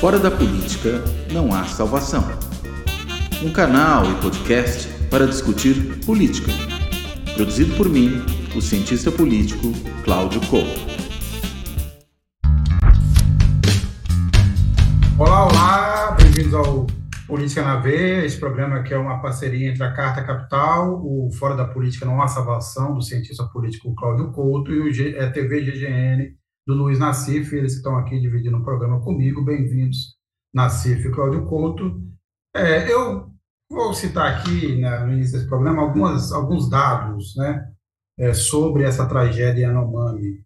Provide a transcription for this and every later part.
Fora da política não há salvação. Um canal e podcast para discutir política. Produzido por mim, o cientista político Cláudio Couto. Olá, olá, bem-vindos ao Política na V, esse programa que é uma parceria entre a Carta Capital, o Fora da Política Não Há Salvação, do cientista político Cláudio Couto, e o é, TV GGN, do Luiz Nassif, eles estão aqui dividindo o programa comigo. Bem-vindos, Nassif e Cláudio Couto. É, eu vou citar aqui, né, no início desse programa, algumas, alguns dados né, é, sobre essa tragédia Yanomami.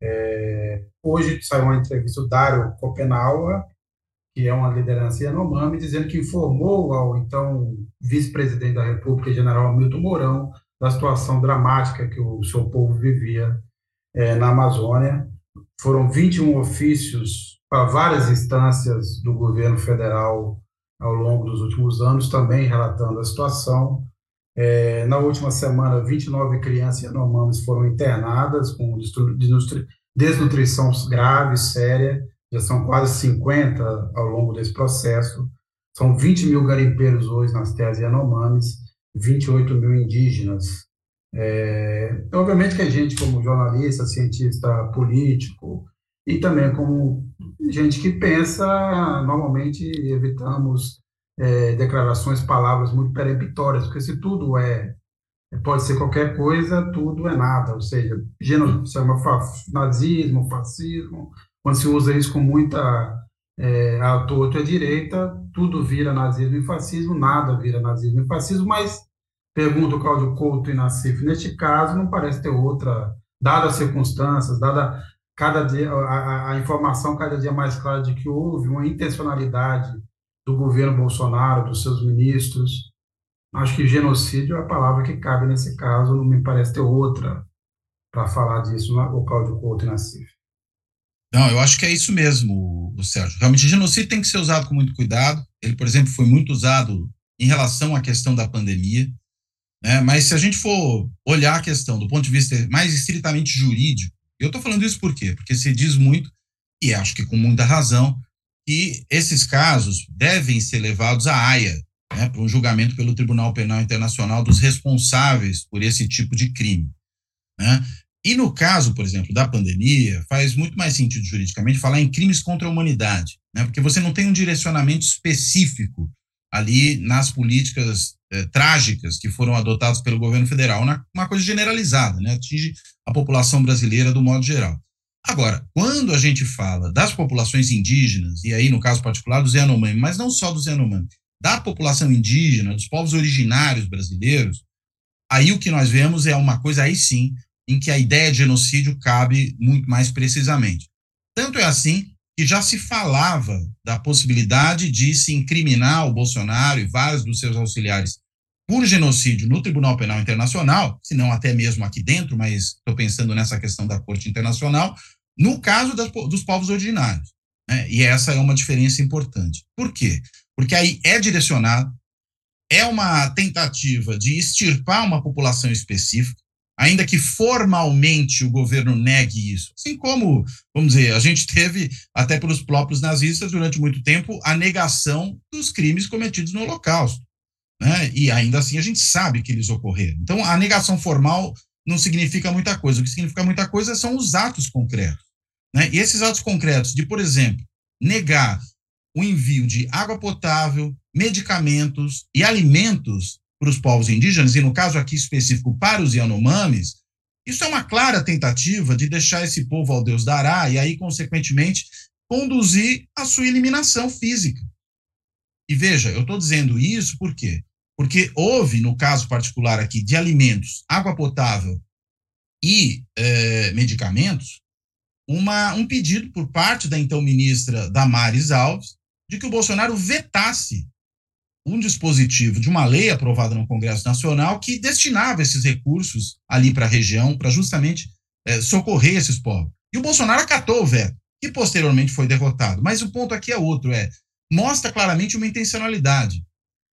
É, hoje saiu uma entrevista do Dário Copenauer, que é uma liderança Yanomami, dizendo que informou ao então vice-presidente da República, general Hamilton Mourão, da situação dramática que o seu povo vivia é, na Amazônia. Foram 21 ofícios para várias instâncias do governo federal ao longo dos últimos anos, também relatando a situação. É, na última semana, 29 crianças Yanomamis foram internadas com desnutrição grave, séria, já são quase 50 ao longo desse processo. São 20 mil garimpeiros hoje nas terras Yanomamis, 28 mil indígenas. É, obviamente que a gente, como jornalista, cientista político, e também como gente que pensa, normalmente evitamos é, declarações, palavras muito peremptórias, porque se tudo é, pode ser qualquer coisa, tudo é nada, ou seja, chama nazismo, fascismo, quando se usa isso com muita é, a torto e a direita, tudo vira nazismo e fascismo, nada vira nazismo e fascismo, mas, pergunta o Cláudio Couto e Nassif, neste caso não parece ter outra, dadas as circunstâncias, dada cada dia, a, a informação cada dia mais clara de que houve uma intencionalidade do governo Bolsonaro, dos seus ministros. Acho que genocídio é a palavra que cabe nesse caso, não me parece ter outra para falar disso, o Cláudio Couto e Nassif. Não, eu acho que é isso mesmo, Sérgio. Realmente, genocídio tem que ser usado com muito cuidado. Ele, por exemplo, foi muito usado em relação à questão da pandemia. Né? Mas se a gente for olhar a questão do ponto de vista mais estritamente jurídico, eu estou falando isso por quê? Porque se diz muito, e acho que com muita razão, que esses casos devem ser levados à AIA, né, para um julgamento pelo Tribunal Penal Internacional dos responsáveis por esse tipo de crime. Né? E no caso, por exemplo, da pandemia, faz muito mais sentido juridicamente falar em crimes contra a humanidade, né? porque você não tem um direcionamento específico ali nas políticas eh, trágicas que foram adotadas pelo governo federal, uma coisa generalizada, né? atinge a população brasileira do modo geral. Agora, quando a gente fala das populações indígenas, e aí no caso particular dos Yanomami, mas não só dos Yanomami, da população indígena, dos povos originários brasileiros, aí o que nós vemos é uma coisa aí sim em que a ideia de genocídio cabe muito mais precisamente. Tanto é assim que já se falava da possibilidade de se incriminar o Bolsonaro e vários dos seus auxiliares por genocídio no Tribunal Penal Internacional, se não até mesmo aqui dentro, mas estou pensando nessa questão da Corte Internacional, no caso das, dos povos originários. Né? E essa é uma diferença importante. Por quê? Porque aí é direcionado, é uma tentativa de extirpar uma população específica, ainda que formalmente o governo negue isso. Assim como, vamos dizer, a gente teve, até pelos próprios nazistas, durante muito tempo, a negação dos crimes cometidos no Holocausto. Né? E ainda assim a gente sabe que eles ocorreram. Então, a negação formal não significa muita coisa. O que significa muita coisa são os atos concretos. Né? E esses atos concretos de, por exemplo, negar o envio de água potável, medicamentos e alimentos para os povos indígenas, e no caso aqui específico para os Yanomamis, isso é uma clara tentativa de deixar esse povo ao Deus dará e aí, consequentemente, conduzir a sua eliminação física. E veja, eu estou dizendo isso por quê? Porque houve, no caso particular aqui, de alimentos, água potável e é, medicamentos, uma, um pedido por parte da então ministra Damares Alves de que o Bolsonaro vetasse um dispositivo de uma lei aprovada no Congresso Nacional que destinava esses recursos ali para a região, para justamente é, socorrer esses povos. E o Bolsonaro acatou o veto, que posteriormente foi derrotado. Mas o ponto aqui é outro, é mostra claramente uma intencionalidade.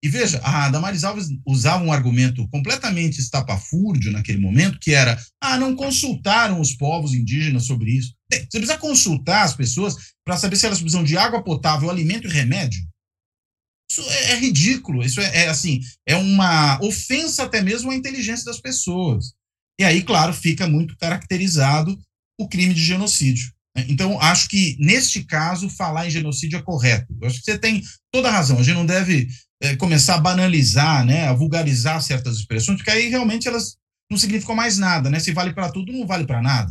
E veja, a Damares Alves usava um argumento completamente estapafúrdio naquele momento, que era: ah, não consultaram os povos indígenas sobre isso. Bem, você precisa consultar as pessoas para saber se elas precisam de água potável, alimento e remédio. Isso é, é ridículo, isso é, é, assim, é uma ofensa até mesmo à inteligência das pessoas. E aí, claro, fica muito caracterizado o crime de genocídio. Né? Então, acho que, neste caso, falar em genocídio é correto. Eu acho que você tem toda a razão. A gente não deve é, começar a banalizar, né, a vulgarizar certas expressões, porque aí realmente elas não significam mais nada. Né? Se vale para tudo, não vale para nada.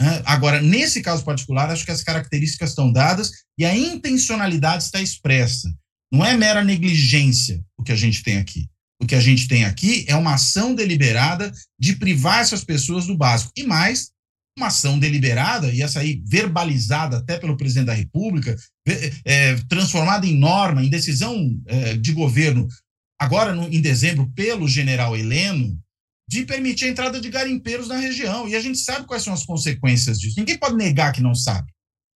Né? Agora, nesse caso particular, acho que as características estão dadas e a intencionalidade está expressa. Não é mera negligência o que a gente tem aqui. O que a gente tem aqui é uma ação deliberada de privar essas pessoas do básico. E mais, uma ação deliberada, e essa aí verbalizada até pelo presidente da República, é, transformada em norma, em decisão é, de governo, agora no, em dezembro, pelo general Heleno, de permitir a entrada de garimpeiros na região. E a gente sabe quais são as consequências disso. Ninguém pode negar que não sabe.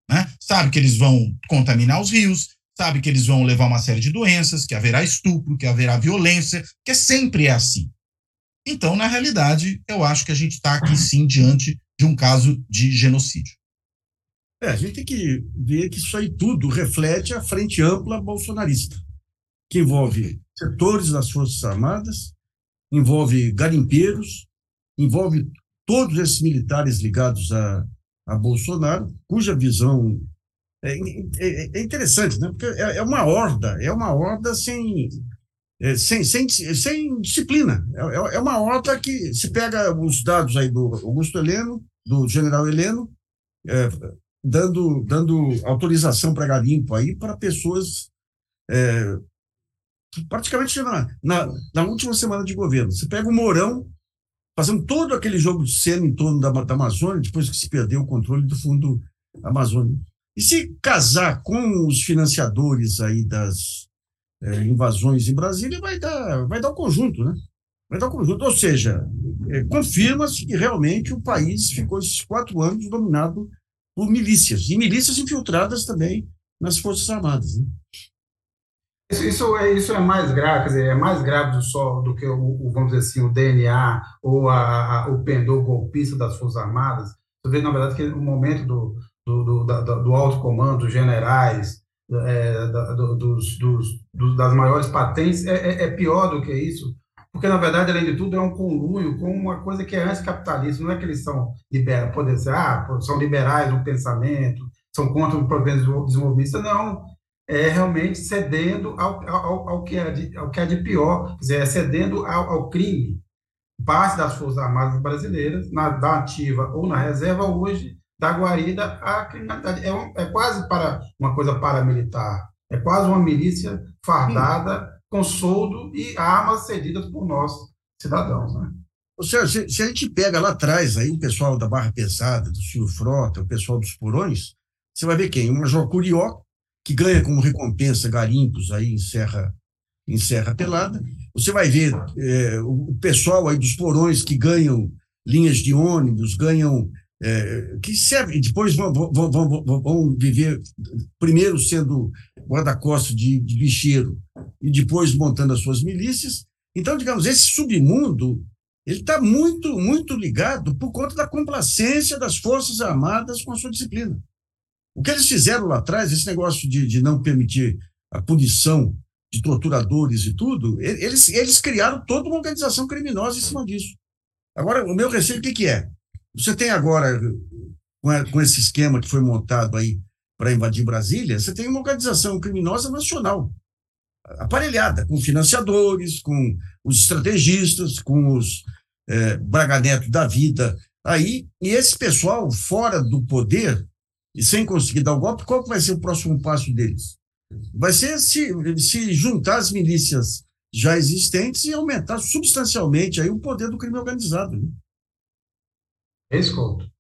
Né? Sabe que eles vão contaminar os rios, sabe que eles vão levar uma série de doenças, que haverá estupro, que haverá violência, que sempre é assim. Então, na realidade, eu acho que a gente está aqui sim diante de um caso de genocídio. É, a gente tem que ver que isso aí tudo reflete a frente ampla bolsonarista, que envolve setores das Forças Armadas, envolve garimpeiros, envolve todos esses militares ligados a, a Bolsonaro, cuja visão é, é, é interessante, né? Porque é, é, uma horda, é uma horda sem, é, sem, sem, sem disciplina. É, é, é uma horda que se pega os dados aí do Augusto Heleno, do general Heleno, é, dando, dando autorização para garimpo aí para pessoas é, praticamente na, na, na, última semana de governo. Você pega o Mourão fazendo todo aquele jogo de cena em torno da, da Amazônia, depois que se perdeu o controle do fundo amazônico. E se casar com os financiadores aí das é, invasões em Brasília, vai dar, vai dar o conjunto, né? Vai dar o conjunto. Ou seja, é, confirma-se que realmente o país ficou esses quatro anos dominado por milícias, e milícias infiltradas também nas Forças Armadas. Né? Isso, isso, é, isso é mais grave, quer dizer, é mais grave do, só, do que, o, o, vamos dizer assim, o DNA ou a, a, o pendor golpista das Forças Armadas. Você vê, na verdade, que o momento do, do, do, da, do alto comando, dos generais, é, da, do, dos, dos, dos, das maiores patentes, é, é, é, pior do que isso, porque, na verdade, além de tudo, é um conluio com uma coisa que é anticapitalista, não é que eles são liberais, ser, ah, são liberais no pensamento, são contra o programa desenvolvimento, não, é realmente cedendo ao, ao, ao, que, é de, ao que é de pior, quer dizer, é cedendo ao, ao crime. Parte das Forças Armadas brasileiras, na, da ativa ou na reserva, hoje da guarida à criminalidade. É, um, é quase para uma coisa paramilitar. É quase uma milícia fardada Sim. com soldo e armas cedidas por nós, cidadãos. Né? Ou seja, se, se, a gente pega lá atrás aí o pessoal da Barra Pesada, do Silvio Frota, o pessoal dos Porões, você vai ver quem? O Major Curió, que ganha como recompensa garimpos aí em Serra, em Serra Pelada. Você vai ver é, o pessoal aí dos Porões que ganham linhas de ônibus, ganham é, que serve, depois vão, vão, vão, vão, viver, primeiro sendo guarda-costas de, de bicheiro e depois montando as suas milícias. Então, digamos, esse submundo ele está muito, muito ligado por conta da complacência das Forças Armadas com a sua disciplina. O que eles fizeram lá atrás, esse negócio de, de não permitir a punição de torturadores e tudo, eles, eles criaram toda uma organização criminosa em cima disso. Agora, o meu receio, o que, que é? Você tem agora, com esse esquema que foi montado aí para invadir Brasília, você tem uma organização criminosa nacional, aparelhada, com financiadores, com os estrategistas, com os é, da vida aí, e esse pessoal fora do poder e sem conseguir dar o golpe, qual vai ser o próximo passo deles? Vai ser se, se juntar as milícias já existentes e aumentar substancialmente aí o poder do crime organizado. Né? É isso, Couto?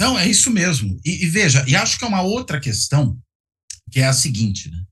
Não, é isso mesmo. E, e, veja, e acho que é uma outra questão, que é a seguinte, né?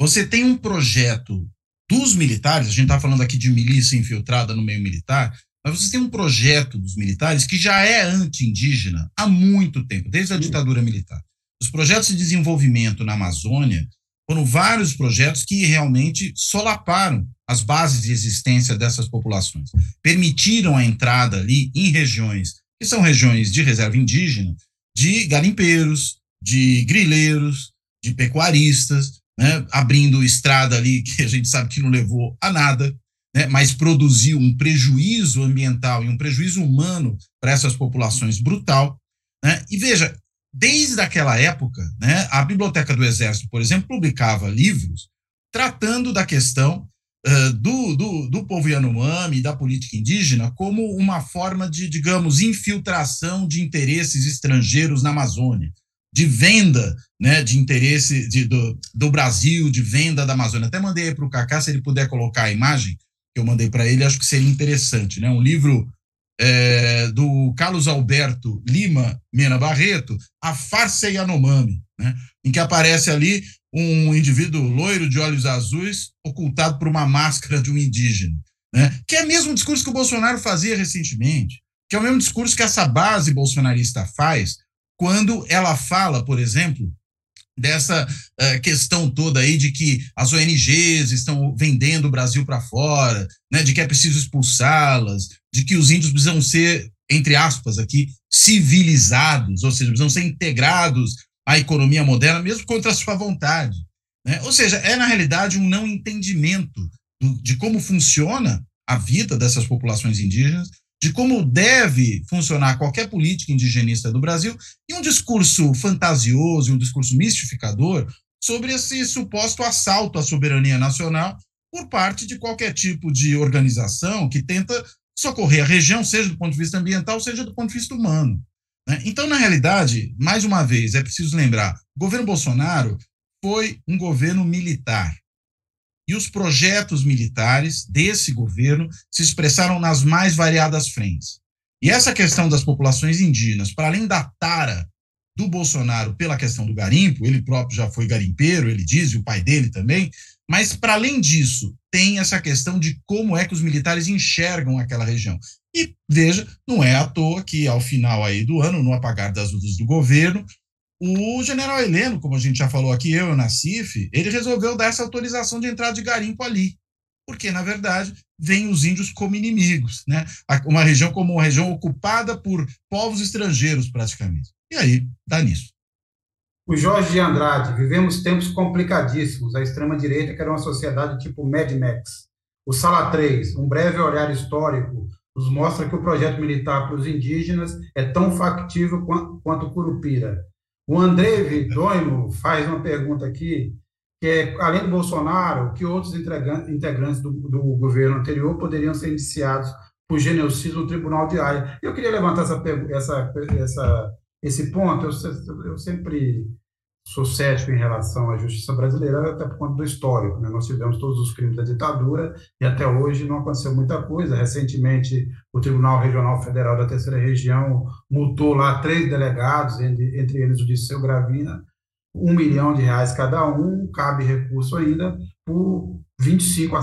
Você tem um projeto dos militares, a gente está falando aqui de milícia infiltrada no meio militar, mas você tem um projeto dos militares que já é anti-indígena há muito tempo, desde a ditadura militar. Os projetos de desenvolvimento na Amazônia Foram vários projetos que realmente solaparam as bases de existência dessas populações, permitiram a entrada ali em regiões que são regiões de reserva indígena, de garimpeiros, de grileiros, de pecuaristas, né, abrindo estrada ali que a gente sabe que não levou a nada, né, mas produziu um prejuízo ambiental e um prejuízo humano para essas populações brutal. Né? E veja, desde aquela época, né, a Biblioteca do Exército, por exemplo, publicava livros tratando da questão do, do, do povo Yanomami da política indígena como uma forma de, digamos, infiltração de interesses estrangeiros na Amazônia, de venda né, de interesse de, do, do Brasil, de venda da Amazônia. Até mandei para o Cacá, se ele puder colocar a imagem que eu mandei para ele, acho que seria interessante. Né? Um livro é, do Carlos Alberto Lima Mena Barreto, A Farsa Yanomami, né? em que aparece ali um indivíduo loiro de olhos azuis ocultado por uma máscara de um indígena. Né? Que é o mesmo discurso que o Bolsonaro fazia recentemente, que é o mesmo discurso que essa base bolsonarista faz quando ela fala, por exemplo, dessa uh, questão toda aí de que as ONGs estão vendendo o Brasil para fora, né, de que é preciso expulsá-las, de que os índios precisam ser, entre aspas, aqui, civilizados, ou seja, precisam ser integrados à economia moderna, mesmo contra a sua vontade. Né? Ou seja, é, na realidade, um não entendimento do, de como funciona a vida dessas populações indígenas, de como deve funcionar qualquer política indigenista do Brasil, e um discurso fantasioso, um discurso mistificador sobre esse suposto assalto à soberania nacional por parte de qualquer tipo de organização que tenta socorrer a região, seja do ponto de vista ambiental, seja do ponto de vista humano. Né? Então, na realidade, mais uma vez, é preciso lembrar: o governo Bolsonaro foi um governo militar. E os projetos militares desse governo se expressaram nas mais variadas frentes. E essa questão das populações indígenas, para além da tara do Bolsonaro pela questão do garimpo, ele próprio já foi garimpeiro, ele diz, e o pai dele também, mas para além disso, tem essa questão de como é que os militares enxergam aquela região. E veja, não é à toa que ao final aí do ano, no apagar das luzes do governo, o general Heleno, como a gente já falou aqui, eu e o Nacife, ele resolveu dar essa autorização de entrada de garimpo ali. Porque, na verdade, vêm os índios como inimigos, né? Uma região como uma região ocupada por povos estrangeiros, praticamente. E aí, dá nisso. O Jorge de Andrade, vivemos tempos complicadíssimos. A extrema-direita quer uma sociedade tipo Mad Max. O Sala 3, um breve olhar histórico, nos mostra que o projeto militar para os indígenas é tão factível quanto o Curupira. O André Vidoimo faz uma pergunta aqui, que é, além do Bolsonaro, que outros integrantes do, do governo anterior poderiam ser indiciados por genocídio no Tribunal de Haia? Eu queria levantar essa, essa, essa, esse ponto, eu, eu sempre sou em relação à justiça brasileira, até por conta do histórico. Né? Nós tivemos todos os crimes da ditadura e até hoje não aconteceu muita coisa. Recentemente, o Tribunal Regional Federal da Terceira Região multou lá três delegados, entre, eles o Disseu Gravina, um milhão de reais cada um, cabe recurso ainda, por 25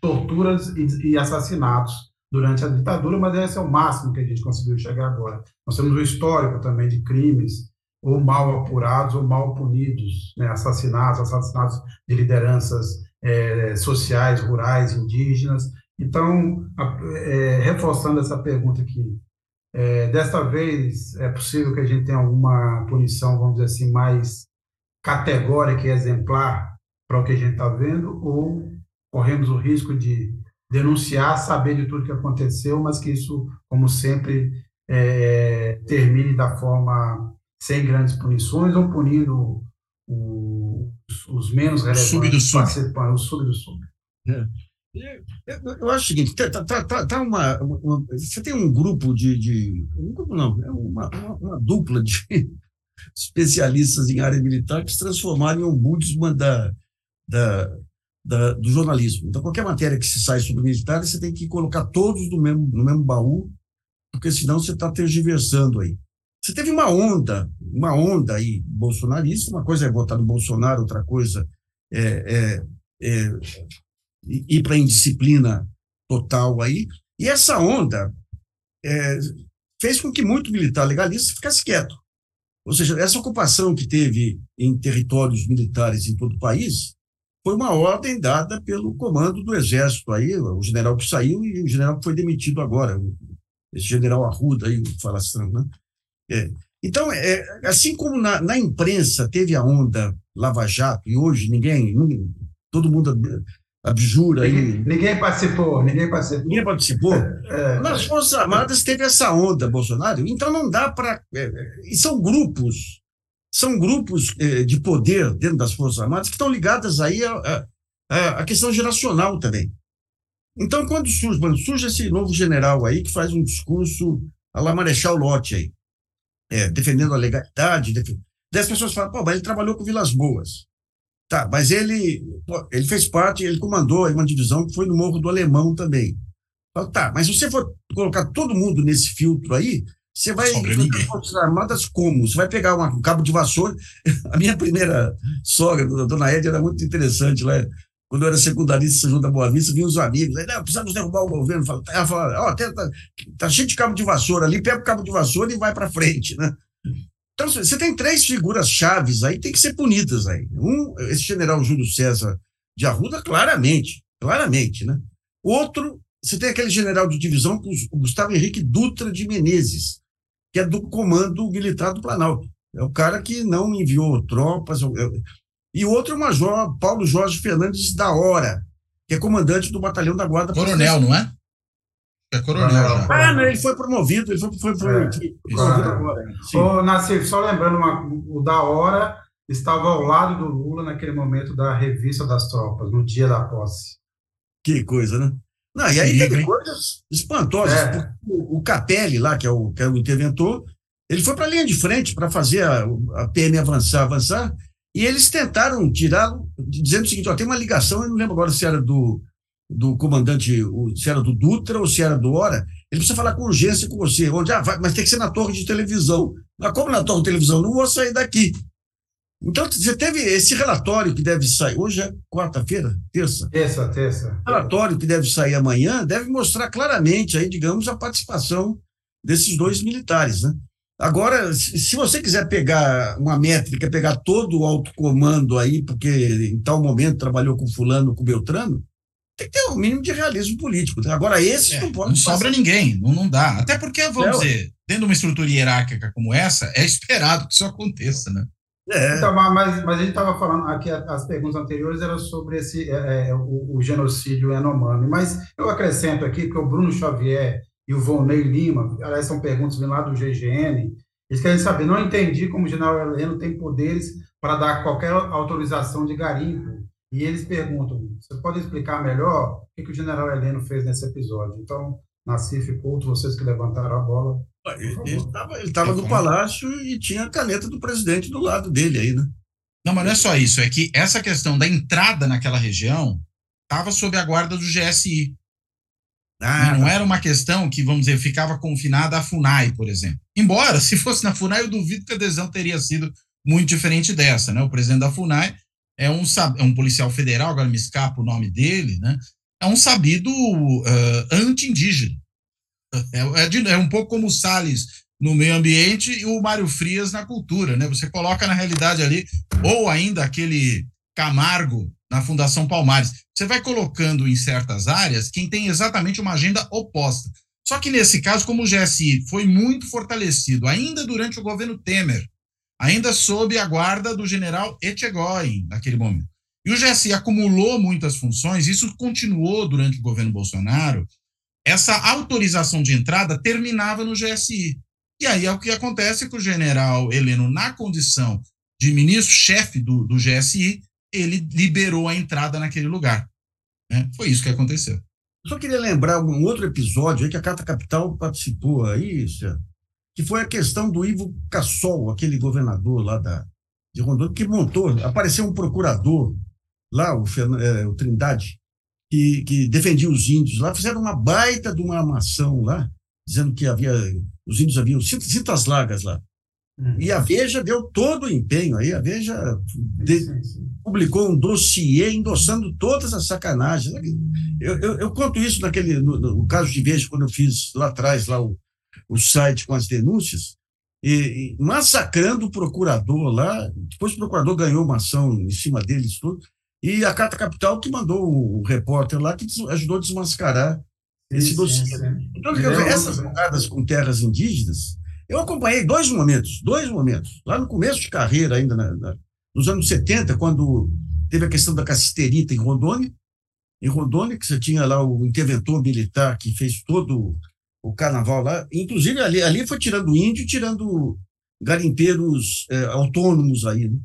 torturas e, e assassinatos durante a ditadura, mas esse é o máximo que a gente conseguiu chegar agora. Nós temos o histórico também de crimes ou mal apurados ou mal punidos, né? assassinatos, assassinatos de lideranças é, sociais, rurais, indígenas. Então, a, é, reforçando essa pergunta aqui, é, desta vez é possível que a gente tenha alguma punição, vamos dizer assim, mais categórica e exemplar para o que a gente está vendo, ou corremos o risco de denunciar, saber de tudo que aconteceu, mas que isso, como sempre, é, termine da forma sem grandes punições ou punindo os, os menos relevantes sub do sub. o sub do sub. É. Eu acho o seguinte, tá, tá, tá, tá uma, uma, você tem um grupo de, de um grupo não, é uma, uma, uma, dupla de especialistas em área militar que se transformaram em ombudsman da, da, da, do jornalismo. Então, qualquer matéria que se sai sobre militares, você tem que colocar todos no mesmo, no mesmo baú, porque senão você está tergiversando aí. Você teve uma onda, uma onda aí bolsonarista, uma coisa é votar no Bolsonaro, outra coisa é, é, é ir para a indisciplina total aí. E essa onda é, fez com que muito militar legalista ficasse quieto. Ou seja, essa ocupação que teve em territórios militares em todo o país foi uma ordem dada pelo comando do Exército aí, o general que saiu e o general que foi demitido agora, esse general Arruda aí, falação, né? É. Então, é, assim como na, na, imprensa teve a onda Lava Jato e hoje ninguém, ninguém todo mundo abjura ninguém, aí. Ninguém participou, ninguém participou. Ninguém participou. É, é, Nas Forças Armadas teve essa onda, Bolsonaro, então não dá para. É, é, e são grupos, são grupos de poder dentro das Forças Armadas que estão ligadas aí à, à, questão geracional também. Então, quando surge, mano, surge esse novo general aí que faz um discurso a la Marechal Lott aí, é, defendendo a legalidade, defendendo... Daí as pessoas falam, pô, mas ele trabalhou com Vilas Boas. Tá, mas ele, ele fez parte, ele comandou uma divisão que foi no Morro do Alemão também. Falo, tá, mas se você for colocar todo mundo nesse filtro aí, você vai Forças Armadas como? Você vai pegar uma, um cabo de vassoura. A minha primeira sogra, a dona Ed, era muito interessante lá. Quando eu era secundarista junto da Boa Vista, vinham os amigos. Não, precisamos derrubar o governo. Ela falava, ó, tá, cheio de cabo de vassoura ali, pega o cabo de vassoura e vai para frente, né? Então, você tem três figuras chaves aí, tem que ser punidas aí. Um, esse general Júlio César de Arruda, claramente, claramente, né? Outro, você tem aquele general de divisão, o Gustavo Henrique Dutra de Menezes, que é do comando militar do Planalto. É o cara que não enviou tropas. É e outro, o major Paulo Jorge Fernandes da Hora, que é comandante do batalhão da Guarda Coronel, não é? É coronel. Não, ah, não, ele foi promovido, ele foi, foi, foi, é, promovido agora. Ô, Nassif, só lembrando, uma, o da hora estava ao lado do Lula naquele momento da revista das tropas, no dia da posse. Que coisa, né? Não, e aí Sim, teve hein? coisas espantosas. É. O, o Capelli, lá, que é o, que é o interventor, ele foi para a linha de frente para fazer a, a PM avançar, avançar, e eles tentaram tirá-lo, dizendo o seguinte: ó, tem uma ligação, eu não lembro agora se era do do comandante, se era do Dutra ou se era do Hora, ele precisa falar com urgência com você. Onde, ah, vai, mas tem que ser na torre de televisão. Mas como na torre de televisão? Não vou sair daqui. Então, você teve esse relatório que deve sair. Hoje é quarta-feira? Terça? Terça, terça. O relatório que deve sair amanhã deve mostrar claramente aí, digamos, a participação desses dois militares. Né? Agora, se você quiser pegar uma métrica, pegar todo o alto comando aí, porque em tal momento trabalhou com fulano, com Beltrano, tem que ter um mínimo de realismo político. Né? Agora, esse é, não pode. Não sobra ninguém, não, não dá. Até porque, vamos é, dizer, dentro de uma estrutura hierárquica como essa, é esperado que isso aconteça, né? É. Então, mas, mas a gente estava falando aqui, as perguntas anteriores eram sobre esse, é, é, o, o, genocídio Yanomami, mas eu acrescento aqui, porque o Bruno Xavier e o Volney Lima, aliás, são perguntas vindo lá do GGN, eles querem saber, não entendi como o general Heleno tem poderes para dar qualquer autorização de garimpo e eles perguntam: você pode explicar melhor o que, que o general Heleno fez nesse episódio? Então, Nassif Couto, vocês que levantaram a bola. Ele estava no palácio e tinha a caneta do presidente do lado dele aí, né? Não, mas não é só isso, é que essa questão da entrada naquela região estava sob a guarda do GSI. Ah, não era uma questão que, vamos dizer, ficava confinada à FUNAI, por exemplo. Embora, se fosse na FUNAI, eu duvido que a adesão teria sido muito diferente dessa, né? O presidente da FUNAI é um, é um policial federal, agora me escapa o nome dele, né? É um sabido uh, anti-indígena. É, é, é, um pouco como o Salles no meio ambiente e o Mário Frias na cultura, né? Você coloca na realidade ali, ou ainda aquele Camargo na Fundação Palmares. Você vai colocando em certas áreas quem tem exatamente uma agenda oposta. Só que nesse caso, como o GSI foi muito fortalecido ainda durante o governo Temer, ainda sob a guarda do general Etchegóin, naquele momento. E o GSI acumulou muitas funções, isso continuou durante o governo Bolsonaro. Essa autorização de entrada terminava no GSI. E aí é o que acontece com o general Heleno, na condição de ministro-chefe do, do GSI, ele liberou a entrada naquele lugar. Né? Foi isso que aconteceu. só queria lembrar um outro episódio aí que a Carta Capital participou aí, que foi a questão do Ivo Cassol, aquele governador lá da, de Rondônia, que montou, apareceu um procurador lá, o, é, o Trindade, que, que defendia os índios lá, fizeram uma baita de uma armação lá, dizendo que havia, os índios haviam cintas largas lá. Uhum. E a Veja deu todo o empenho aí, a Veja de, sim, sim. publicou um dossiê endossando todas as sacanagens. Eu, eu, eu conto isso naquele, no, no, caso de Veja, quando eu fiz lá atrás lá o, o site com as denúncias, e, e massacrando o procurador lá. Depois o procurador ganhou uma ação em cima deles tudo. E a Carta Capital que mandou o repórter lá que ajudou a desmascarar esse dossiê. Então, essas jogadas com terras indígenas, eu acompanhei dois momentos, dois momentos. Lá no começo de carreira, ainda na, na, nos anos 70, quando teve a questão da cassiterita em Rondônia, em Rondônia, que você tinha lá o interventor militar que fez todo o carnaval lá. Inclusive, ali, ali foi tirando índio, tirando garimpeiros é, autônomos aí, né?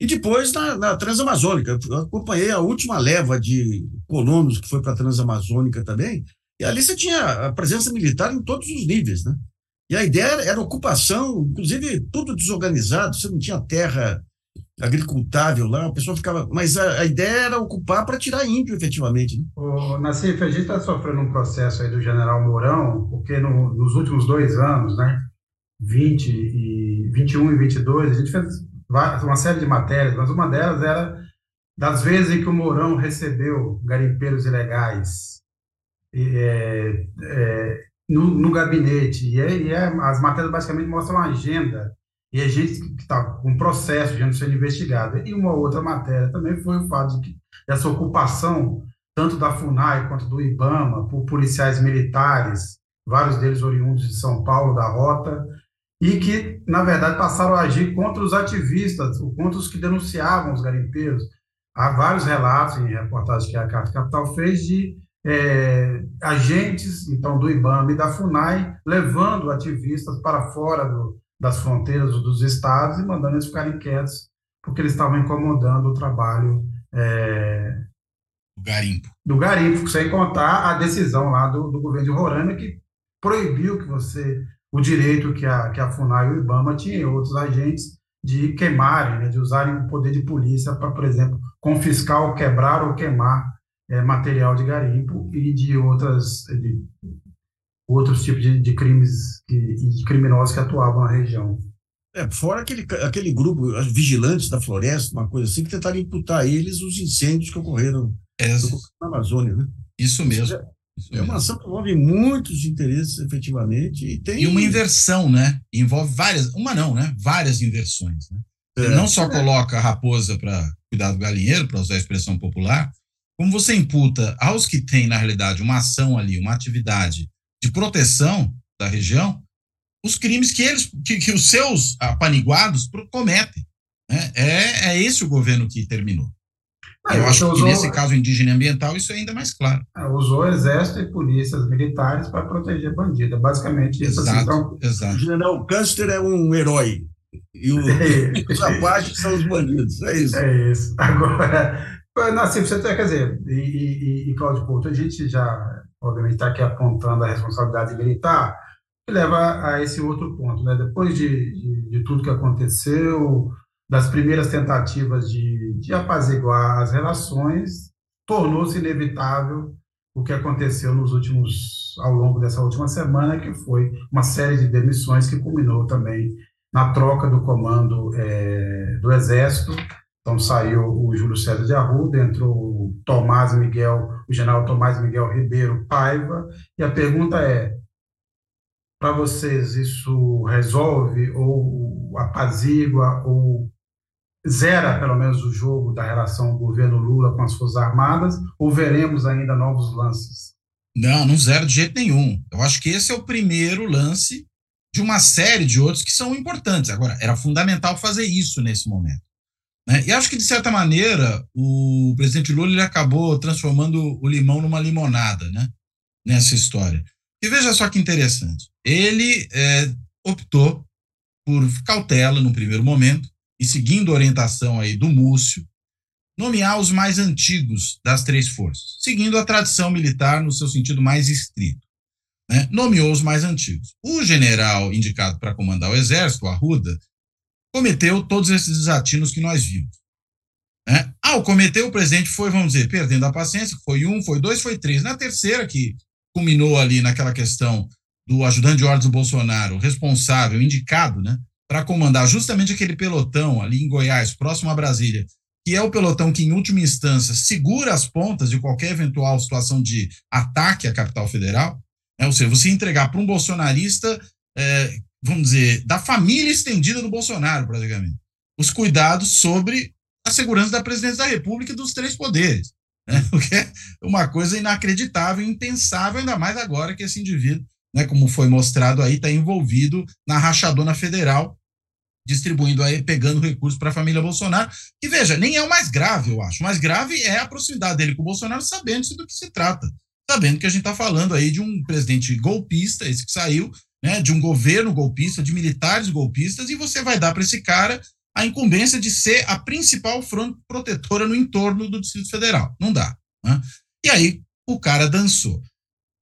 E depois na, na, Transamazônica. Eu acompanhei a última leva de colonos que foi para a Transamazônica também. E ali você tinha a presença militar em todos os níveis, né? E a ideia era, ocupação, inclusive tudo desorganizado, você não tinha terra agricultável lá, a pessoa ficava. Mas a, a ideia era ocupar para tirar índio, efetivamente. Né? Ô, Nassif, a gente está sofrendo um processo aí do general Mourão, porque no, nos últimos dois anos, né, 20 e 21 e 22, a gente fez uma série de matérias, mas uma delas era das vezes em que o Mourão recebeu garimpeiros ilegais é, é, no, no, gabinete. E, é, e é, as matérias basicamente mostram a agenda e a gente que está com processo já sendo investigado. E uma outra matéria também foi o fato de que essa ocupação, tanto da FUNAI quanto do IBAMA, por policiais militares, vários deles oriundos de São Paulo, da Rota, e que, na verdade, passaram a agir contra os ativistas, contra os que denunciavam os garimpeiros. Há vários relatos em reportagens que a Carta Capital fez de é, agentes, então, do IBAMA e da FUNAI, levando ativistas para fora do, das fronteiras dos estados e mandando eles ficarem quietos, porque eles estavam incomodando o trabalho é, do garimpo. Do garimpo, sem contar a decisão lá do, do governo de Roraima que proibiu que você o direito que a, que a FUNAI e o IBAMA tinham e outros agentes de queimarem, né, de usarem o poder de polícia para, por exemplo, confiscar ou quebrar ou queimar é, material de garimpo e de outras de outros tipos de, de crimes e de criminosos que atuavam na região. É, fora aquele, aquele grupo, vigilantes da floresta, uma coisa assim, que tentaram imputar a eles os incêndios que ocorreram é, na Amazônia, né? Isso mesmo. É, é uma ação que envolve muitos interesses, efetivamente, e tem... E uma inversão, né? Envolve várias, uma não, né? Várias inversões, né? Você é. não só coloca a raposa para cuidar do galinheiro, para usar a expressão popular, como você imputa aos que têm, na realidade, uma ação ali, uma atividade de proteção da região, os crimes que eles, que, que os seus apaniguados cometem. Né? É, é esse o governo que terminou. Ah, Eu acho que nesse caso indígena e ambiental isso é ainda mais claro. Ah, usou exército e polícias militares para proteger bandido. Basicamente isso. Exato, assim, então, exato. O general Custer é um herói. E o, é. os rapazes são os bandidos. É isso. É isso. Agora, Nassim, você quer dizer, e, e, e Cláudio Couto, a gente já obviamente está aqui apontando a responsabilidade militar, que leva a esse outro ponto. Né? Depois de, de, de tudo que aconteceu, das primeiras tentativas de, de apaziguar as relações, tornou-se inevitável o que aconteceu nos últimos, ao longo dessa última semana, que foi uma série de demissões que culminou também na troca do comando é, do Exército então saiu o Júlio César de Arruda, entrou o Tomás Miguel, o general Tomás Miguel Ribeiro Paiva, e a pergunta é: para vocês isso resolve ou apazigua ou zera pelo menos o jogo da relação do governo Lula com as Forças Armadas, ou veremos ainda novos lances? Não, não zera de jeito nenhum. Eu acho que esse é o primeiro lance de uma série de outros que são importantes. Agora, era fundamental fazer isso nesse momento. Né? E acho que, de certa maneira, o presidente Lula ele acabou transformando o limão numa limonada né? nessa história. E veja só que interessante. Ele é, optou por cautela no primeiro momento e seguindo a orientação aí do Múcio, nomear os mais antigos das três forças, seguindo a tradição militar no seu sentido mais estrito. Né? Nomeou os mais antigos. O general indicado para comandar o exército, Arruda, cometeu todos esses desatinos que nós vimos. Né? Ao cometer, o presidente foi, vamos dizer, perdendo a paciência, foi um, foi dois, foi três. Na terceira, que culminou ali naquela questão do ajudante de ordens do Bolsonaro, responsável, indicado, né, para comandar justamente aquele pelotão ali em Goiás, próximo a Brasília, que é o pelotão que, em última instância, segura as pontas de qualquer eventual situação de ataque à capital federal, né, ou seja, você entregar para um bolsonarista é, vamos dizer, da família estendida do Bolsonaro, praticamente. Os cuidados sobre a segurança da presidência da República e dos três poderes. Né? O que é uma coisa inacreditável, impensável, ainda mais agora que esse indivíduo, né, como foi mostrado aí, está envolvido na rachadona federal, distribuindo aí, pegando recursos para a família Bolsonaro, que veja, nem é o mais grave, eu acho. O mais grave é a proximidade dele com o Bolsonaro, sabendo do que se trata. Sabendo que a gente está falando aí de um presidente golpista, esse que saiu, né, de um governo golpista, de militares golpistas, e você vai dar para esse cara a incumbência de ser a principal fronte protetora no entorno do Distrito Federal. Não dá. Né? E aí o cara dançou.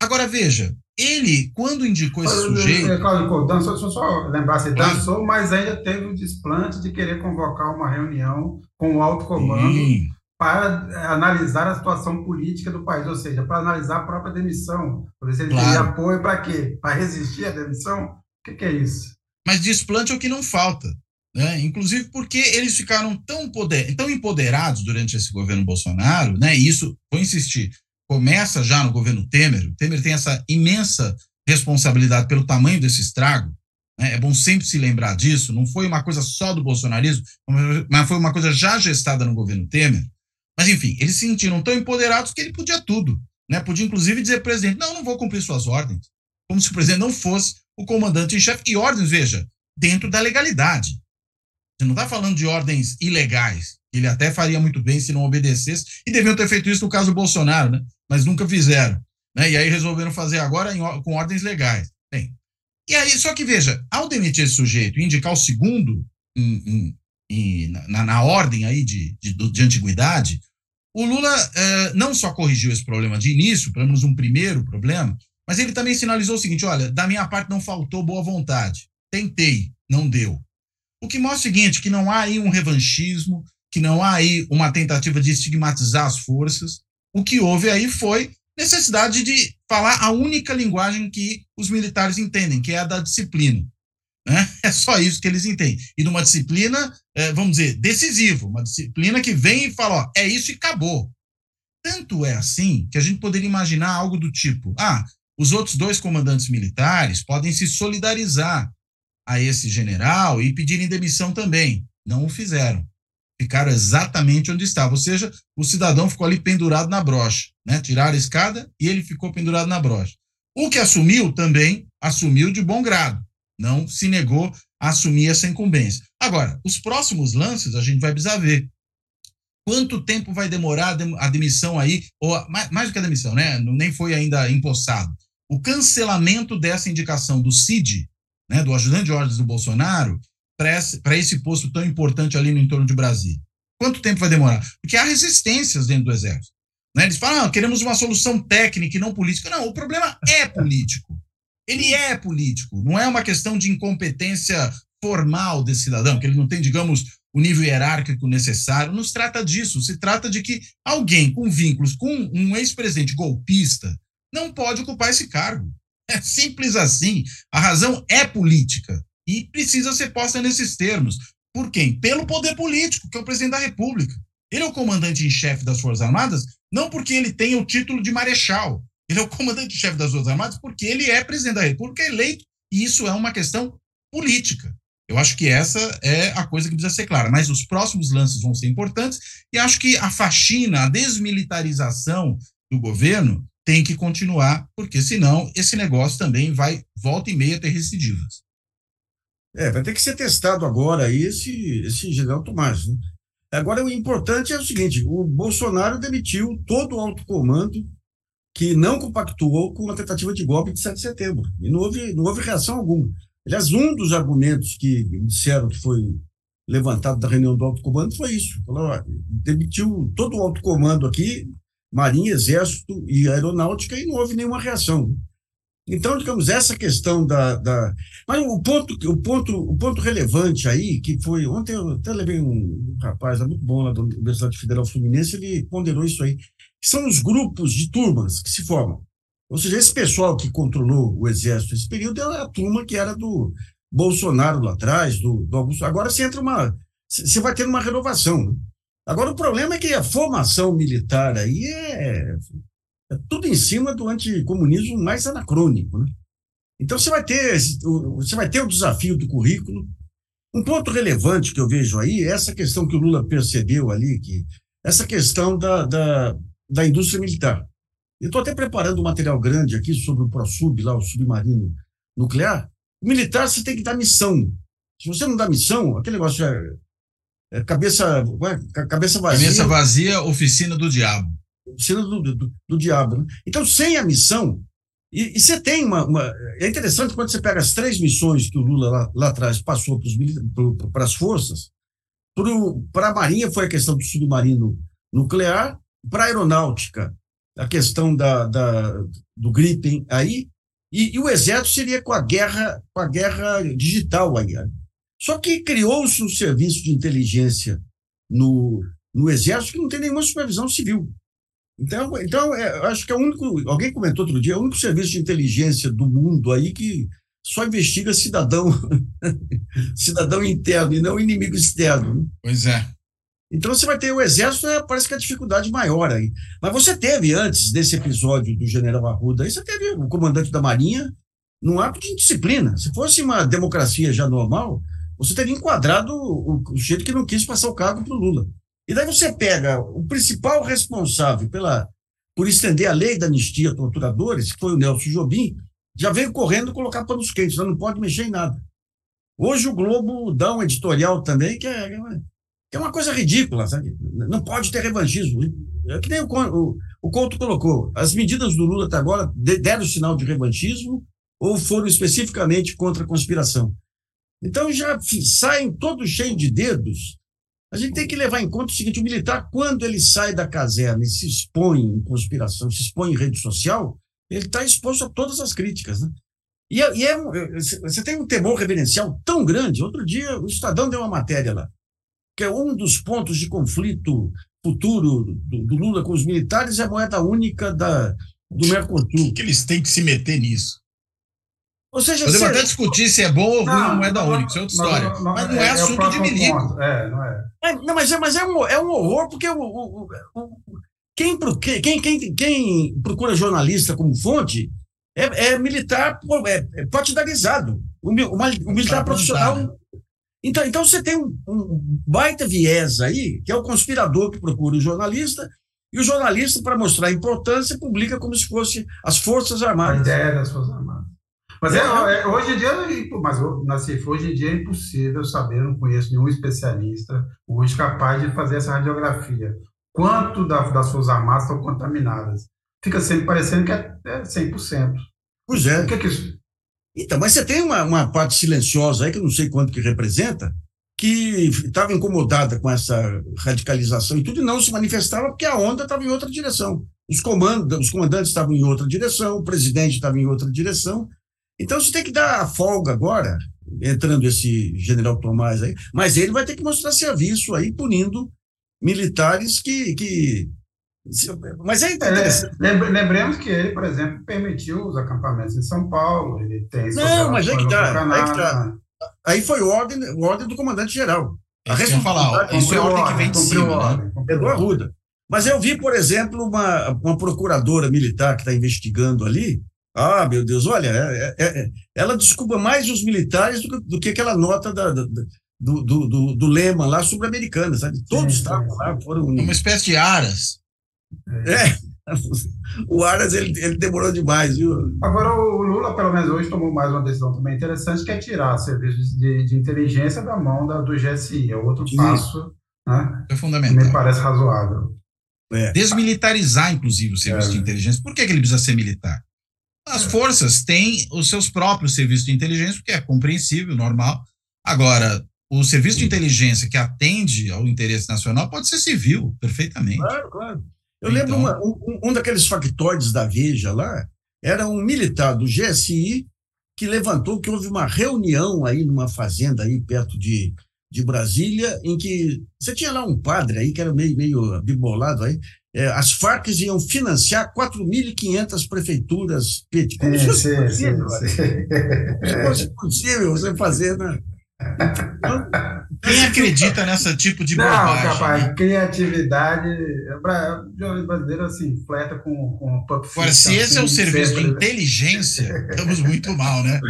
Agora veja, ele, quando indicou esse sujeito. Cláudio, dançou, deixa eu só lembrar, se dançou, mas ainda teve o desplante de querer convocar uma reunião com o alto comando Sim. Para analisar a situação política do país, ou seja, para analisar a própria demissão. Para ver se ele claro. teria apoio para quê? Para resistir à demissão? O que, que é isso? Mas desplante é o que não falta. Né? Inclusive porque eles ficaram tão, poder, tão empoderados durante esse governo Bolsonaro, né? e isso, vou insistir, começa já no governo Temer. O Temer tem essa imensa responsabilidade pelo tamanho desse estrago. Né? É bom sempre se lembrar disso. Não foi uma coisa só do bolsonarismo, mas foi uma coisa já gestada no governo Temer. Mas, enfim, eles se sentiram tão empoderados que ele podia tudo. Né? Podia, inclusive, dizer presidente: não, não vou cumprir suas ordens. Como se o presidente não fosse o comandante em chefe. E ordens, veja, dentro da legalidade. Você não está falando de ordens ilegais. Ele até faria muito bem se não obedecesse. E deviam ter feito isso no caso do Bolsonaro, né? Mas nunca fizeram. Né? E aí resolveram fazer agora em, com ordens legais. Bem, e aí, só que veja, ao demitir esse sujeito e indicar o segundo em, em, em, na, na, ordem aí de, de, de antiguidade, o Lula eh, não só corrigiu esse problema de início, pelo menos um primeiro problema, mas ele também sinalizou o seguinte: olha, da minha parte não faltou boa vontade. Tentei, não deu. O que mostra o seguinte, que não há aí um revanchismo, que não há aí uma tentativa de estigmatizar as forças. O que houve aí foi necessidade de falar a única linguagem que os militares entendem, que é a da disciplina. Né? É só isso que eles entendem. E numa disciplina, é, vamos dizer, decisiva, uma disciplina que vem e fala, ó, é isso e acabou. Tanto é assim que a gente poderia imaginar algo do tipo, ah, os outros dois comandantes militares podem se solidarizar a esse general e pedirem demissão também. Não o fizeram. Ficaram exatamente onde estava. Ou seja, o cidadão ficou ali pendurado na brocha. Né? Tiraram a escada e ele ficou pendurado na brocha. O que assumiu também assumiu de bom grado. Não se negou a assumir essa incumbência. Agora, os próximos lances a gente vai precisar ver. Quanto tempo vai demorar a demissão aí, ou mais, mais do que a demissão, né? Nem foi ainda empossado. O cancelamento dessa indicação do CID, né, do ajudante de ordens do Bolsonaro para esse posto tão importante ali no entorno de Brasília? Quanto tempo vai demorar? Porque há resistências dentro do Exército. Né? Eles falam, ah, queremos uma solução técnica e não política. Não, o problema é político. Ele é político. Não é uma questão de incompetência formal desse cidadão, que ele não tem, digamos, o nível hierárquico necessário. Não se trata disso. Se trata de que alguém com vínculos com um ex-presidente golpista não pode ocupar esse cargo. É simples assim. A razão é política e precisa ser posta nesses termos. Por quem? Pelo poder político, que é o presidente da República. Ele é o comandante em chefe das Forças Armadas, não porque ele tem o título de marechal. Ele é o comandante em chefe das Forças Armadas porque ele é presidente da República eleito. E isso é uma questão política. Eu acho que essa é a coisa que precisa ser clara. Mas os próximos lances vão ser importantes e acho que a faxina, a desmilitarização do governo tem que continuar, porque senão esse negócio também vai, volta e meia, ter recidivas. É, vai ter que ser testado agora aí esse, esse general Tomás. Né? Agora, o importante é o seguinte: o Bolsonaro demitiu todo o alto comando que não compactuou com a tentativa de golpe de 7 de setembro. E não houve, não houve reação alguma. Aliás, um dos argumentos que disseram que foi levantado da reunião do alto comando foi isso. Falou, ó, demitiu todo o alto comando aqui, Marinha, Exército e Aeronáutica, e não houve nenhuma reação. Então, digamos, essa questão da. da... Mas o ponto, o, ponto, o ponto relevante aí, que foi. Ontem eu até levei um rapaz muito bom lá da Universidade Federal Fluminense, ele ponderou isso aí. Que são os grupos de turmas que se formam. Ou seja, esse pessoal que controlou o Exército nesse período é a turma que era do Bolsonaro lá atrás, do, do Augusto. Agora você entra uma. Você vai ter uma renovação. Né? Agora, o problema é que a formação militar aí é, é tudo em cima do anticomunismo mais anacrônico. Né? Então você vai ter você vai ter o desafio do currículo. Um ponto relevante que eu vejo aí é essa questão que o Lula percebeu ali, que essa questão da, da, da indústria militar. Eu estou até preparando um material grande aqui sobre o ProSub, lá, o submarino nuclear. O militar você tem que dar missão. Se você não dá missão, aquele negócio é, é cabeça, é, cabeça vazia. Cabeça vazia, oficina do diabo. Oficina do, do, do diabo. Né? Então, sem a missão, e, e você tem uma, uma, É interessante quando você pega as três missões que o Lula lá, lá atrás passou para as forças. Para a Marinha foi a questão do submarino nuclear, para a aeronáutica, a questão da, da, do Gripen aí, e, e, o Exército seria com a guerra, com a guerra digital aí. Só que criou-se um serviço de inteligência no, no Exército que não tem nenhuma supervisão civil. Então, então é, acho que é o único. Alguém comentou outro dia, é o único serviço de inteligência do mundo aí que só investiga cidadão cidadão interno e não inimigo externo. Né? Pois é. Então você vai ter o exército, é, parece que é a dificuldade maior aí. Mas você teve, antes desse episódio do general Arruda, aí você teve o comandante da Marinha num ato de indisciplina. Se fosse uma democracia já normal, você teria enquadrado o, o jeito que não quis passar o cargo para o Lula. E daí você pega o principal responsável pela, por estender a lei da anistia a torturadores, que foi o Nelson Jobim, já veio correndo colocar panos quentes, não pode mexer em nada. Hoje o Globo dá um editorial também que é, é uma coisa ridícula, sabe? Não pode ter revanchismo. É que nem o, o, o Couto colocou. As medidas do Lula até agora deram sinal de revanchismo ou foram especificamente contra a conspiração. Então já saem todos cheios de dedos a gente tem que levar em conta o seguinte: o militar, quando ele sai da caserna e se expõe em conspiração, se expõe em rede social, ele está exposto a todas as críticas. Né? E, é, e é, você tem um temor reverencial tão grande. Outro dia, o Estadão deu uma matéria lá, que é um dos pontos de conflito futuro do, do Lula com os militares é a moeda única da, do Mercosul. Que, que eles têm que se meter nisso? Ou seja, Podemos até discutir se é bom ou ruim uma moeda única, isso é outra história. Não, não, mas não é, é assunto de milico. É, não é. é. não, mas, é, mas é, um, é um horror, porque o, o, o, quem, quem, quem, quem procura jornalista como fonte é, é militar é, é partidarizado. O, o militar profissional. Então, então você tem um, um baita viés aí, que é o conspirador que procura o jornalista, e o jornalista, para mostrar a importância, publica como se fosse as Forças Armadas. A ideia das Forças Armadas. Mas é, é, hoje em dia, mas Nassif, hoje em dia é impossível saber, não conheço nenhum especialista hoje capaz de fazer essa radiografia. Quanto da, das suas armadas estão contaminadas? Fica sempre parecendo que é, é 100%. Pois é. O que é que isso? Então, mas você tem uma, uma parte silenciosa aí, que eu não sei quanto que representa, que estava incomodada com essa radicalização e tudo, e não se manifestava porque a onda estava em outra direção. Os, comandos, os comandantes estavam em outra direção, o presidente estava em outra direção, então você tem que dar a folga agora, entrando esse general Tomás aí, mas ele vai ter que mostrar serviço aí, punindo militares que. que mas é interessante. É, lembremos que ele, por exemplo, permitiu os acampamentos em São Paulo, ele tem. Não, mas é que tá, aí que tá. Aí foi ordem, ordem do comandante-geral. A responsabilidade isso é ordem que vem de cima, né? É do Arruda. Mas eu vi, por exemplo, uma, uma procuradora militar que está investigando ali, ah, meu Deus, olha, é, é, é, ela desculpa mais os militares do que, do que aquela nota da, da, do, do, do, do, lema lá sobre americana, sabe? Todos estavam lá, foram. Uma espécie de aras. É. O Aras ele, ele demorou demais, viu? Agora, o Lula, pelo menos hoje, tomou mais uma decisão também interessante, que é tirar serviços de, de inteligência da mão da, do GSI. É outro Isso. passo né, é fundamental. que me parece razoável. É. Desmilitarizar, inclusive, o serviço é. de inteligência. Por que, que ele precisa ser militar? As forças têm os seus próprios serviços de inteligência, porque é compreensível, normal. Agora, o serviço de inteligência que atende ao interesse nacional pode ser civil, perfeitamente. Claro, claro. Eu então, lembro uma, um, um daqueles factoides da Veja lá, era um militar do GSI que levantou que houve uma reunião aí numa fazenda aí perto de, de Brasília, em que você tinha lá um padre aí que era meio, meio bibolado aí, é, as Farc iam financiar 4.500 prefeituras PT. Como se fosse possível, fosse possível você fazer, né? Quem acredita nessa tipo de Não, bobagem? capaz, né? criatividade. O jornalismo brasileiro assim, fleta com, com Pulp Agora, se esse é o assim, serviço de sempre- inteligência, estamos muito mal, né?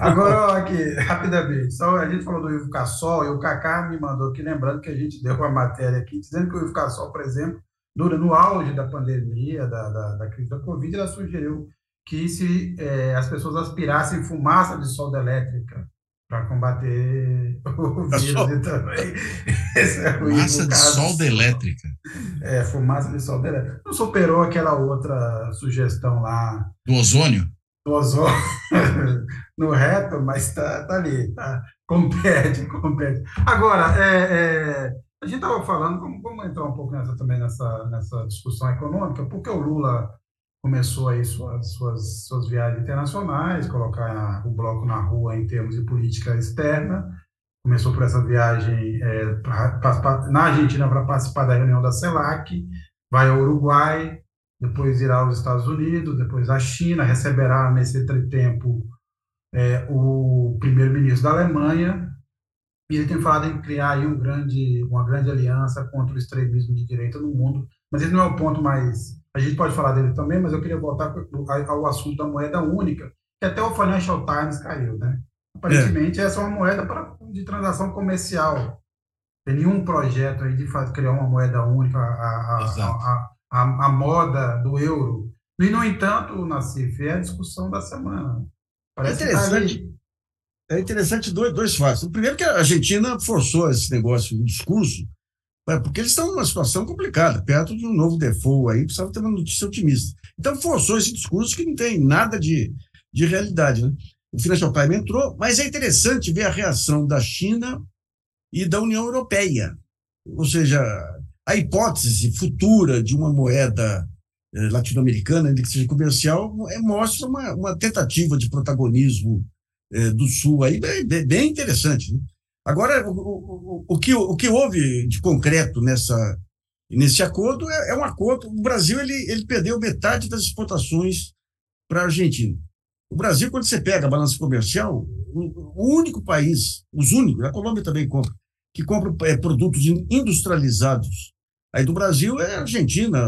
Agora, aqui, rapidamente, só a gente falou do Ivo Cassol e o Kaká me mandou aqui, lembrando que a gente deu uma matéria aqui, dizendo que o Ivo Cassol, por exemplo, dura, no auge da pandemia, da, da, da crise da Covid, ela sugeriu que se eh, as pessoas aspirassem fumaça de solda elétrica para combater o A vírus sol- também. Esse é o Massa de solda elétrica. É, fumaça de solda elétrica. Não superou aquela outra sugestão lá Do ozônio? do ozônio no reto, mas tá, tá ali, tá? Compete, compete. Agora, é, é, a gente estava falando, vamos, vamos entrar um pouco nessa também nessa, nessa discussão econômica, porque o Lula começou aí suas, suas, suas viagens internacionais, colocar o bloco na rua em termos de política externa. Começou por essa viagem é, pra- pra- na Argentina para participar da reunião da CELAC, vai ao Uruguai, depois irá aos Estados Unidos, depois à China, receberá nesse entretempo é, o primeiro-ministro da Alemanha, e ele tem falado em criar aí um grande, uma grande aliança contra o extremismo de direita no mundo, mas esse não é o ponto mais... A gente pode falar dele também, mas eu queria voltar ao assunto da moeda única, que até o Financial Times caiu, né? Aparentemente, essa é uma moeda para, de transação comercial. Tem nenhum projeto aí de fazer, criar uma moeda única, a, a, a, a, moda do euro. E, no entanto, Nassif, é a discussão da semana. Parece que tá interessante. ali. É interessante dois, dois fatos. O primeiro que a Argentina forçou esse negócio, o discurso, é, porque eles estão numa situação complicada, perto de um novo default aí, precisava ter uma notícia otimista. Então forçou esse discurso que não tem nada de, de realidade. Né? O Financial Times entrou, mas é interessante ver a reação da China e da União Europeia. Ou seja, a hipótese futura de uma moeda eh, latino-americana, ainda que seja comercial, é, mostra uma, uma tentativa de protagonismo eh, do Sul aí bem, bem- interessante. né? Agora, o, o, o, que, o que houve de concreto nessa, nesse acordo é, é um acordo. O Brasil ele, ele perdeu metade das exportações para a Argentina. O Brasil, quando você pega a balança comercial, o, único país, os únicos, a Colômbia também compra, que compra eh, produtos in- industrializados aí do Brasil é a Argentina,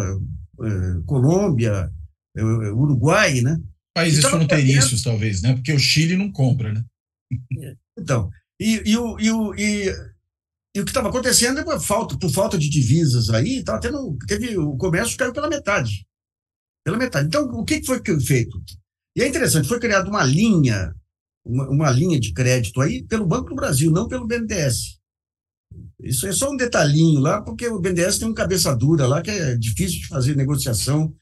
eh, Colômbia, eh, Uruguai, né? Países Então, fronteiriços, talvez, né? Porque o Chile não compra, né? Então, e, e, o, e, o, e, e o que estava acontecendo é por falta, por falta de divisas aí, tava tendo, teve, o comércio caiu pela metade. Pela metade. Então, o que foi feito? E é interessante, foi criada uma linha, uma, uma linha de crédito aí pelo Banco do Brasil, não pelo BNDES. Isso é só um detalhinho lá, porque o BNDES tem um cabeça dura lá, que é difícil de fazer negociação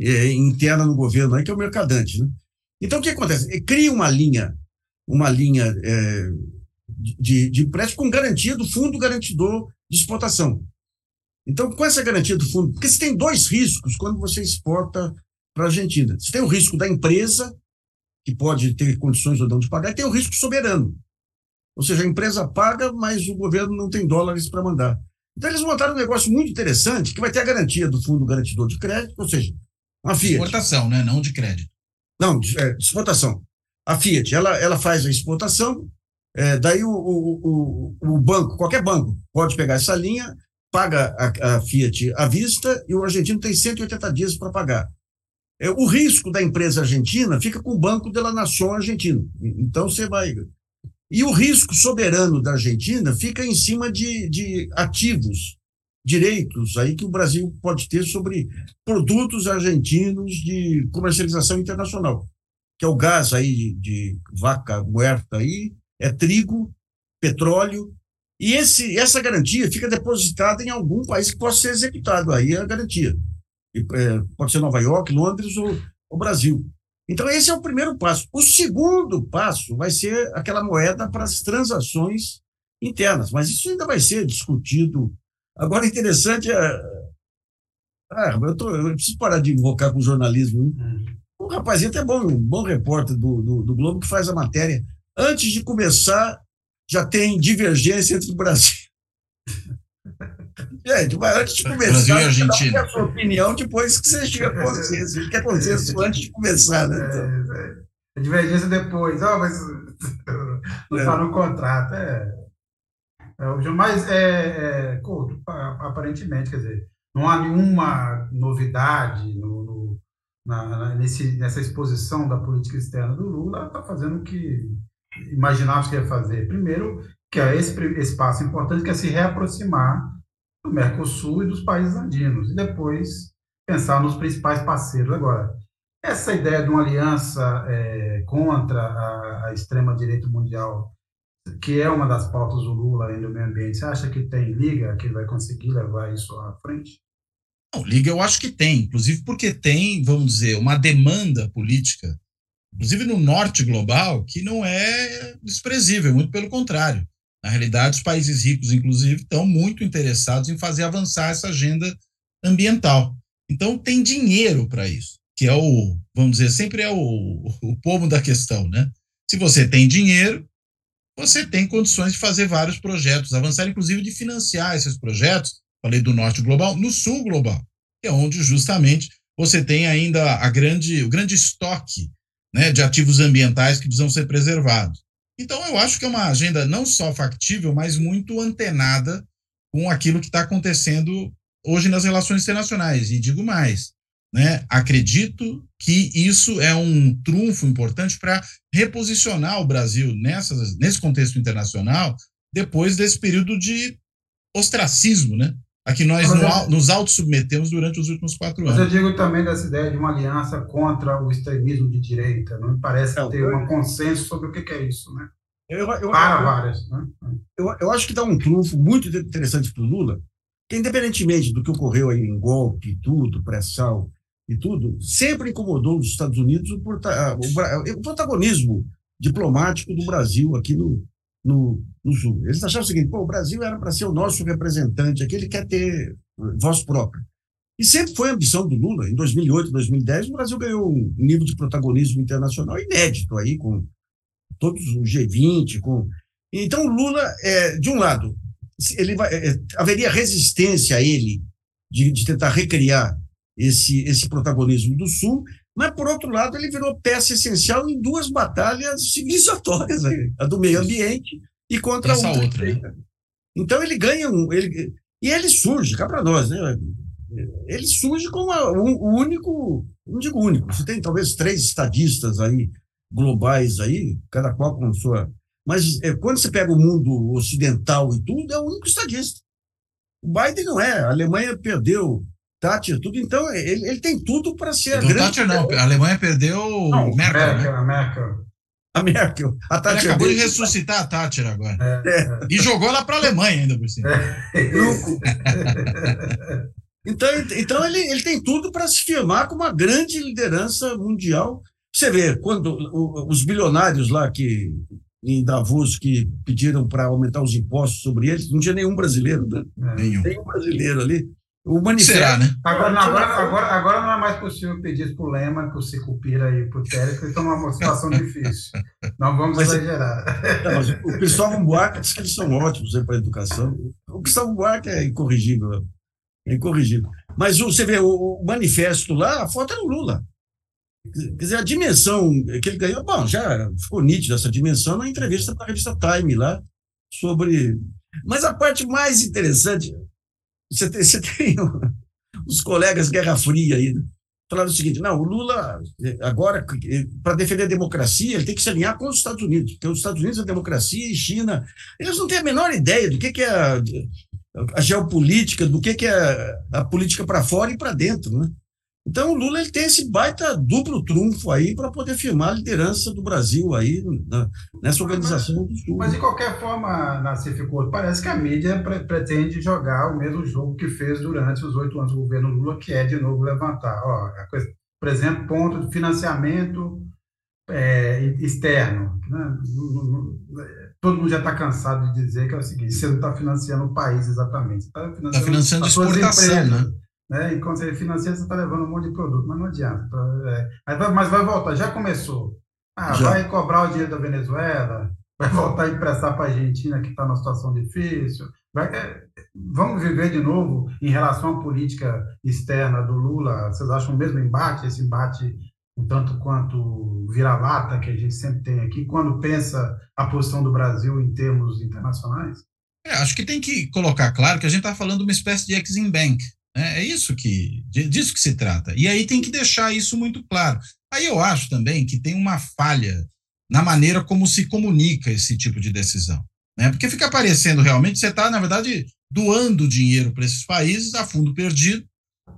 eh, interna no governo aí, que é o mercadante, né? Então, o que acontece? Eh, Cria uma linha, uma linha eh, de, de empréstimo com garantia do fundo garantidor de exportação. Então, com essa garantia do fundo, porque você tem dois riscos quando você exporta para a Argentina. Você tem o risco da empresa, que pode ter condições ou não de pagar, e tem o risco soberano. Ou seja, a empresa paga, mas o governo não tem dólares para mandar. Então, eles montaram um negócio muito interessante, que vai ter a garantia do fundo garantidor de crédito, ou seja, uma Fiat. Exportação, né? Não de crédito. Não, de- é, de exportação. A Fiat, ela, ela faz a exportação, é, daí o, o, o, o banco, qualquer banco, pode pegar essa linha, paga a, a Fiat à vista e o argentino tem 180 dias para pagar. É, o risco da empresa argentina fica com o Banco de la Nación argentino. Então você vai. E o risco soberano da Argentina fica em cima de, de ativos, direitos aí que o Brasil pode ter sobre produtos argentinos de comercialização internacional, que é o gás aí de, de vaca muerta aí, é trigo, petróleo, e esse, essa garantia fica depositada em algum país que possa ser executado, aí é a garantia. E, é, pode ser Nova York, Londres ou o Brasil. Então, esse é o primeiro passo. O segundo passo vai ser aquela moeda para as transações internas, mas isso ainda vai ser discutido. Agora, interessante é. Ah, eu, tô, eu preciso parar de invocar com jornalismo. Né? Hum. O rapazinho até bom, um bom repórter do, do, do Globo que faz a matéria. Antes de começar, já tem divergência entre o Brasil. Gente, mas antes de começar, Brasil e a sua opinião depois que você chega a consenso. Quer consenso antes de começar, né? Então, É, é. A divergência depois. Ah, mas não está no contrato. É, é, mas, é, é, Couto, aparentemente, quer dizer, não há nenhuma novidade no, no na, nesse, nessa exposição da política externa do Lula, está fazendo o que imaginávamos que ia fazer. Primeiro, que é esse, esse passo importante, que é se reaproximar do Mercosul e dos países andinos, e depois pensar nos principais parceiros. Agora, essa ideia de uma aliança é, contra a, a extrema-direita mundial, que é uma das pautas do Lula aí no meio ambiente, você acha que tem liga, que ele vai conseguir levar isso à frente? Não, liga eu acho que tem, inclusive porque tem, vamos dizer, uma demanda política, inclusive no norte global, que não é desprezível, muito pelo contrário. Na realidade, os países ricos, inclusive, estão muito interessados em fazer avançar essa agenda ambiental. Então, tem dinheiro para isso, que é o, vamos dizer, sempre é o, o pomo da questão, né? Se você tem dinheiro, você tem condições de fazer vários projetos, avançar, inclusive, de financiar esses projetos falei do norte global, no sul global, que é onde justamente você tem ainda a grande, o grande estoque né, de ativos ambientais que precisam ser preservados. Então, eu acho que é uma agenda não só factível, mas muito antenada com aquilo que está acontecendo hoje nas relações internacionais. E digo mais, né, acredito que isso é um trunfo importante para reposicionar o Brasil nessas, nesse contexto internacional depois desse período de ostracismo, né? A que nós no, nos auto-submetemos durante os últimos quatro anos. Mas eu digo também dessa ideia de uma aliança contra o extremismo de direita. Não me parece é, ter um consenso sobre o que, que é isso, né? Eu, eu, Para eu, várias. Né? Eu, eu acho que dá um trunfo muito interessante para o Lula, que independentemente do que ocorreu aí em golpe e tudo, pressão e tudo, sempre incomodou os Estados Unidos o, o, o protagonismo diplomático do Brasil aqui no, no, no Sul. Eles achavam o seguinte: o Brasil era para ser o nosso representante aqui, ele quer ter voz própria. E sempre foi a ambição do Lula. Em 2008, 2010, o Brasil ganhou um nível de protagonismo internacional inédito aí, com todos os G20. Com... Então, o Lula, é, de um lado, ele vai, é, haveria resistência a ele de, de tentar recriar esse, esse protagonismo do Sul, mas, por outro lado, ele virou peça essencial em duas batalhas civilizatórias, aí, a do meio ambiente e contra Essa a outra. outra né? Então, ele ganha um. Ele, e ele surge, cá para nós, né? Ele surge como o único, não digo único, você tem talvez três estadistas aí, globais aí, cada qual com sua. Mas é, quando você pega o mundo ocidental e tudo, é o único estadista. O Biden não é. A Alemanha perdeu Thatcher, tudo. Então, ele, ele tem tudo para ser a grande. Thatcher não, a Alemanha perdeu não, Merkel. Merkel, né? a Merkel. A Merkel. A Thatcher ele acabou de ressuscitar a Thatcher agora. É, é. E jogou ela para a Alemanha ainda por cima. É. então, então ele, ele tem tudo para se firmar como uma grande liderança mundial. Você vê, quando os bilionários lá que em Davos que pediram para aumentar os impostos sobre eles, não tinha nenhum brasileiro, né? Nenhum. Nenhum brasileiro ali. O manifesto. Será, né? Agora, não, agora, agora, agora não é mais possível pedir isso para o Lema, para o Sicupira e para o Téreo, porque estão numa situação difícil. Não vamos mas, exagerar. Não, mas o Cristóvão Buarque diz que eles são ótimos para a educação. O Cristóvão Buarque é incorrigível. É incorrigível. Mas você vê, o, manifesto lá, a foto é do Lula. Quer dizer, a dimensão que ele ganhou, bom, já ficou nítida essa dimensão na entrevista para a revista Time lá, sobre. Mas a parte mais interessante, você tem, você tem os colegas Guerra Fria aí, falaram o seguinte: não, o Lula, agora, para defender a democracia, ele tem que se alinhar com os Estados Unidos, porque os Estados Unidos é democracia e China. Eles não têm a menor ideia do que, que é a, a geopolítica, do que, que é a política para fora e para dentro. Né? Então, o Lula ele tem esse baita duplo trunfo aí para poder firmar a liderança do Brasil aí na, nessa organização mas, do Sul. Mas, de qualquer forma, Nassif Couto, parece que a mídia pre pretende jogar o mesmo jogo que fez durante os oito anos do governo Lula, que é, de novo, levantar. Ó, coisa, por exemplo, ponto de financiamento é, externo. Né? Todo mundo já está cansado de dizer que é o seguinte, você não está financiando o país exatamente, você está financiando, tá financiando a exportação, né? Né? E quando você financia, você está levando um monte de produto, mas não adianta. É, mas vai voltar, já começou. Ah, já. vai cobrar o dinheiro da Venezuela, vai voltar a emprestar para a Argentina, que está numa situação difícil. Vai, é, vamos viver de novo em relação à política externa do Lula? Vocês acham o mesmo embate, esse embate um tanto quanto vira-lata que a gente sempre tem aqui, quando pensa a posição do Brasil em termos internacionais? É, acho que tem que colocar claro que a gente está falando de uma espécie de Exim Bank. Né? É isso que, disso que se trata. E aí tem que deixar isso muito claro. Aí eu acho também que tem uma falha na maneira como se comunica esse tipo de decisão. Né? Porque fica parecendo realmente você está, na verdade, doando dinheiro para esses países a fundo perdido,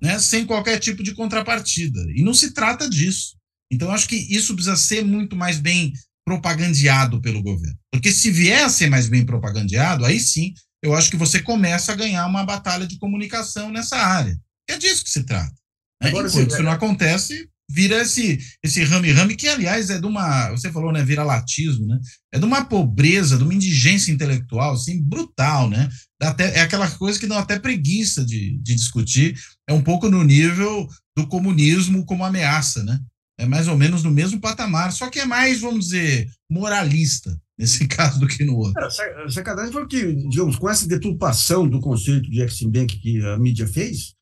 né, sem qualquer tipo de contrapartida. E não se trata disso. Então, acho que isso precisa ser muito mais bem propagandeado pelo governo. Porque se vier a ser mais bem propagandeado, aí sim, eu acho que você começa a ganhar uma batalha de comunicação nessa área. É disso que se trata. Né? Agora, Enquanto isso não acontece, vira esse esse rame-rame, que, aliás, é de uma. Você falou, né? Vira latismo, né? É de uma pobreza, de uma indigência intelectual, assim, brutal, né? Dá até, é aquela coisa que dá até preguiça de, de discutir. É um pouco no nível do comunismo como ameaça, né? É mais ou menos no mesmo patamar, só que é mais, vamos dizer, moralista nesse caso do que no outro. É, sacanagem foi que, digamos, com essa deturpação do conceito de Exim Bank que a mídia fez,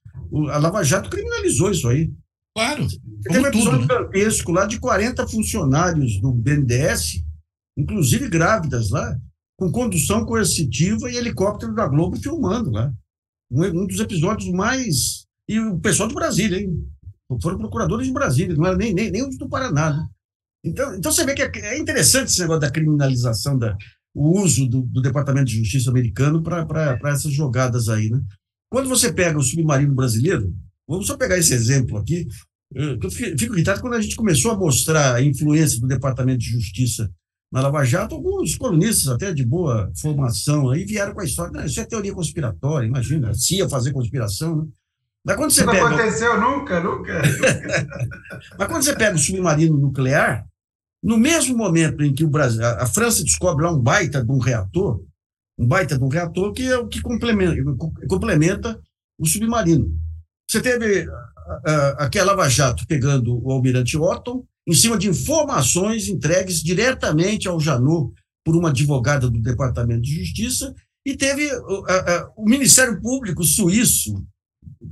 a Lava Jato criminalizou isso aí. Claro. Teve um episódio tudo, né? lá de 40 funcionários do BNDES, inclusive grávidas lá, com condução coercitiva e helicóptero da Globo filmando lá. Um, um dos episódios mais. E o pessoal de Brasília, hein? Foram procuradores de Brasília, não era nem, nem, nem os do Paraná. Né? Então, então você vê que é, é interessante esse negócio da criminalização, da, o uso do, do Departamento de Justiça americano para essas jogadas aí. Né? Quando você pega o submarino brasileiro, Vamos só pegar esse exemplo aqui. Eu fico irritado quando a gente começou a mostrar a influência do Departamento de Justiça na Lava Jato, alguns colunistas até de boa formação aí vieram com a história, não, isso é teoria conspiratória, imagina, a CIA fazer conspiração, né? Mas quando você não pega... aconteceu nunca, nunca. Mas quando você pega o submarino nuclear, no mesmo momento em que o Brasil, a França descobre lá um baita de um reator, um baita de um reator que é o que complementa, complementa o submarino. Você teve aqui a Lava Jato pegando o almirante Otton em cima de informações entregues diretamente ao Janot por uma advogada do Departamento de Justiça, e teve o Ministério Público suíço,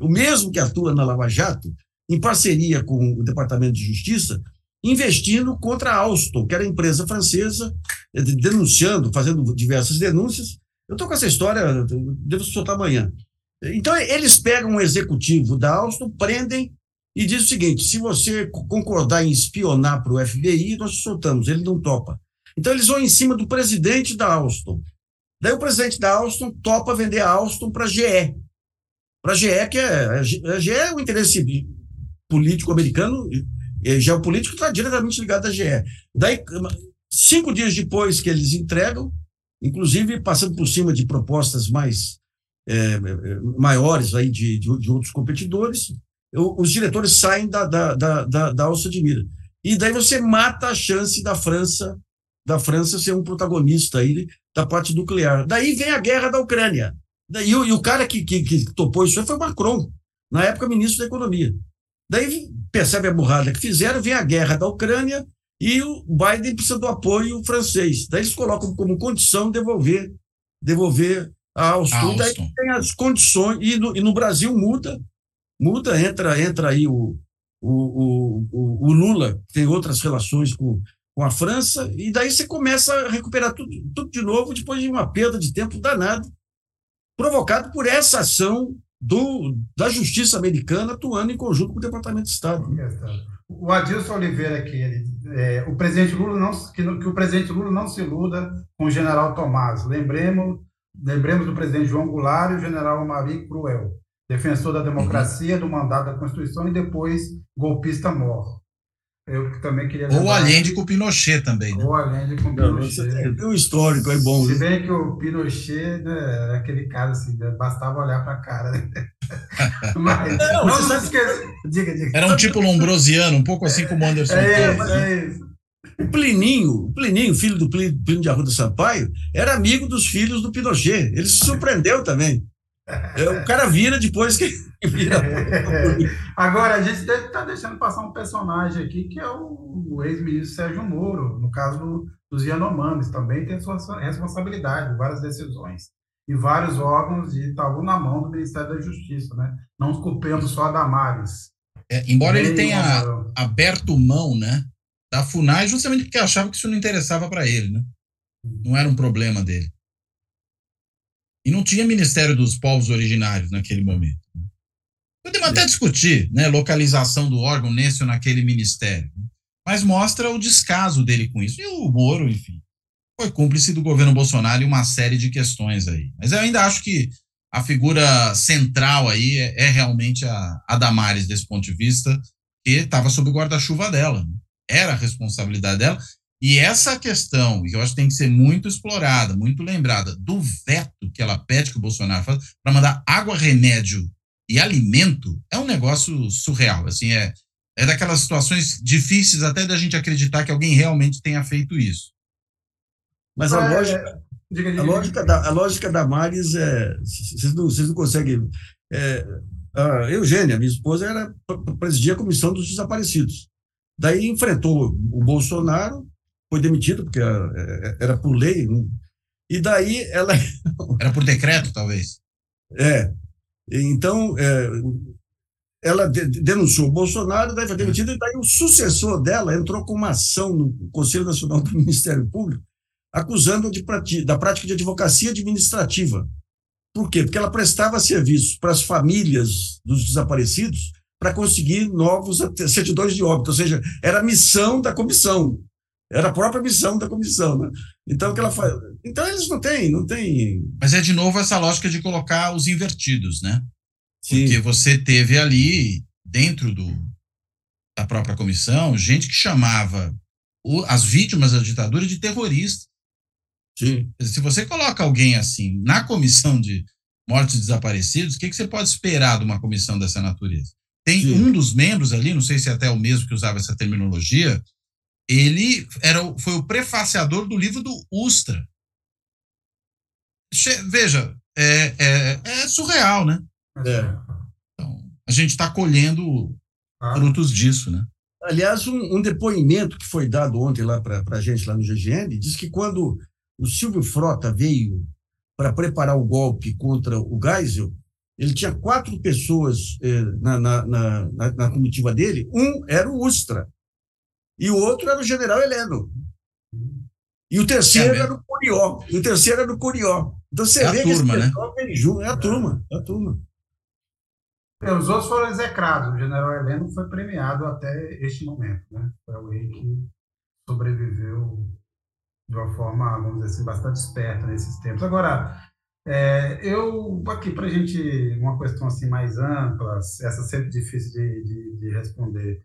o mesmo que atua na Lava Jato, em parceria com o Departamento de Justiça, investindo contra a Alstom, que era a empresa francesa, eh, denunciando, fazendo diversas denúncias. Eu estou com essa história, devo soltar amanhã. Então, eles pegam um executivo da Alstom, prendem e diz o seguinte: se você concordar em espionar para o FBI, nós soltamos. Ele não topa. Então, eles vão em cima do presidente da Alstom. Daí, o presidente da Alstom topa vender a Alstom para a GE. Para a GE, que é. A GE é o interesse político americano, geopolítico, está diretamente ligado à GE. Daí, cinco dias depois que eles entregam, inclusive passando por cima de propostas mais é, maiores aí de, de, de, outros competidores, os diretores saem da, da, da, da, da alça de mira. E daí você mata a chance da França da França ser um protagonista aí da parte nuclear. Daí vem a guerra da Ucrânia. Daí, e, o, e o cara que, que, que topou isso foi Macron, na época ministro da Economia. Daí percebe a burrada que fizeram, vem a guerra da Ucrânia e o Biden precisa do apoio francês. Daí eles colocam como condição devolver, devolver a Alstom, daí tem as condições, e no, e no, Brasil muda, muda, entra, entra aí o, o, o, o Lula, tem outras relações com, com a França, e daí você começa a recuperar tudo, tudo de novo, depois de uma perda de tempo danada, provocado por essa ação do, da justiça americana atuando em conjunto com o Departamento de Estado. O Adilson Oliveira aqui, ele, é, o presidente Lula não que, que, o presidente Lula não se iluda com o general Tomás. Lembremos Lembremos do presidente João Goulart e o general Amari Cruel, defensor da democracia, uhum. do mandato da Constituição e depois golpista mor. Eu também queria Ou Allende com o Pinochet também. Né? Ou Allende com o Pinochet. Tem um histórico, é bom. Se bem que o Pinochet né, é aquele caso assim, né, bastava olhar para a cara. Né? Mas, não, não, não esqueça. Diga, diga. Era um tipo lombrosiano, um pouco assim como o Anderson. É isso, é isso. O Plininho, o Plininho, filho do Plínio de Arruda Sampaio, era amigo dos filhos do Pinochet. Ele se surpreendeu também. É, o cara vira depois que vira. Agora, a gente deve estar tá deixando passar um personagem aqui que é o, ex-ministro Sérgio Moro, no caso dos Yanomamis, também tem sua responsabilidade, várias decisões. E vários órgãos de Itaú na mão do Ministério da Justiça. Né? Não culpemos só a Damares. É, embora ele tenha aberto mão, né, da FUNAI, justamente porque achava que isso não interessava para ele, né? Não era um problema dele. E não tinha Ministério dos Povos Originários naquele momento. Né? Podemos até discutir, né, localização do órgão nesse ou naquele ministério, né? mas mostra o descaso dele com isso. E o Moro, enfim, foi cúmplice do governo Bolsonaro em uma série de questões aí. Mas eu ainda acho que a figura central aí é, é realmente a, a Damares, desse ponto de vista, que estava sob o guarda-chuva dela. Né? Era a responsabilidade dela. E essa questão, que eu acho que tem que ser muito explorada, muito lembrada, do veto que ela pede que o Bolsonaro faça para mandar água, remédio e alimento, é um negócio surreal. Assim, é, é daquelas situações difíceis até da gente acreditar que alguém realmente tenha feito isso. Mas a é, lógica, Diga, diga, a, lógica da, a lógica da Maris é. Vocês não, vocês não conseguem. É, a Eugênia, minha esposa, era presidia a comissão dos desaparecidos. Daí enfrentou o Bolsonaro, foi demitido, porque era, é, era por lei. Né? E daí ela. Era por decreto, talvez. É. Então, é, ela denunciou o Bolsonaro, daí foi demitida, e daí o sucessor dela entrou com uma ação no Conselho Nacional do Ministério Público acusando de, da prática de advocacia administrativa. Por quê? Porque ela prestava serviço para as famílias dos desaparecidos para conseguir novos certidões de óbito, ou seja, era a missão da comissão, era a própria missão da comissão, né? Então que ela faz, então eles não têm, não têm. Mas é de novo essa lógica de colocar os invertidos, né? Sim. Porque você teve ali dentro do da própria comissão gente que chamava o, as vítimas da ditadura de terroristas. Sim. Se você coloca alguém assim na comissão de mortos e desaparecidos, o que, que você pode esperar de uma comissão dessa natureza? Tem Sim. um dos membros ali, não sei se é até o mesmo que usava essa terminologia, ele era, foi o prefaciador do livro do Ustra. Veja, é, é, é surreal, né? É. Então, a gente está colhendo ah. frutos disso, né? Aliás, um, um, depoimento que foi dado ontem lá para a gente, lá no GGN, diz que quando o Silvio Frota veio para preparar o golpe contra o Geisel, ele tinha quatro pessoas eh, na, na, na, na, comitiva dele. Um era o Ustra, e o outro era o general Heleno. E o terceiro é era o Curió. E o terceiro era o Curió. Então você é vê turma, que esse né? junto. É a turma, é a turma. É, os outros foram execrados. O general Heleno foi premiado até este momento. Né? Foi alguém que sobreviveu de uma forma, vamos dizer assim, bastante esperta nesses tempos. Agora, é, eu, aqui para a gente, uma questão assim mais ampla, essa sempre difícil de, de, de responder.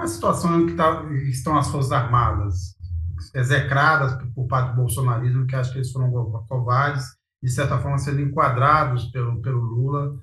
Uma situação em que, tá, estão as Forças Armadas execradas por parte do bolsonarismo, que acho que eles foram covardes, de certa forma sendo enquadrados pelo, pelo Lula,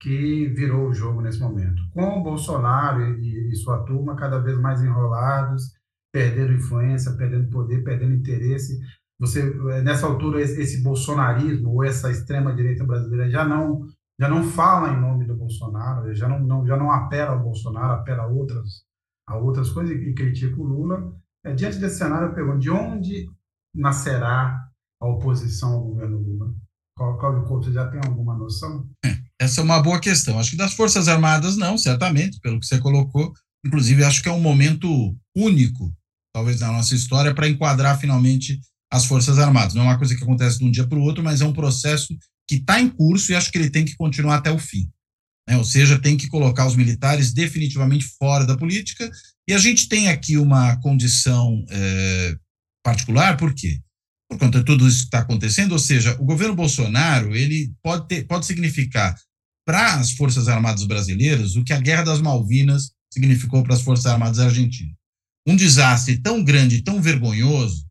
que virou o jogo nesse momento. Com o Bolsonaro e, e sua turma cada vez mais enrolados, perdendo influência, perdendo poder, perdendo interesse. Você nessa altura esse bolsonarismo ou essa extrema direita brasileira já não já não fala em nome do Bolsonaro, já não, não já não apela ao Bolsonaro, apela a outras a outras coisas e, critica o Lula. É, diante desse cenário, eu pergunto, de onde nascerá a oposição ao governo Lula? Cláudio Couto, você já tem alguma noção? É, essa é uma boa questão. Acho que das Forças Armadas, não, certamente, pelo que você colocou. Inclusive, acho que é um momento único talvez na nossa história, para enquadrar finalmente as Forças Armadas. Não é uma coisa que acontece de um dia para o outro, mas é um processo que está em curso e acho que ele tem que continuar até o fim. Né? Ou seja, tem que colocar os militares definitivamente fora da política. E a gente tem aqui uma condição é, particular, por quê? Por conta de tudo isso que está acontecendo, ou seja, o governo Bolsonaro ele pode, ter, pode significar para as Forças Armadas brasileiras o que a Guerra das Malvinas significou para as Forças Armadas argentinas um desastre tão grande, tão vergonhoso,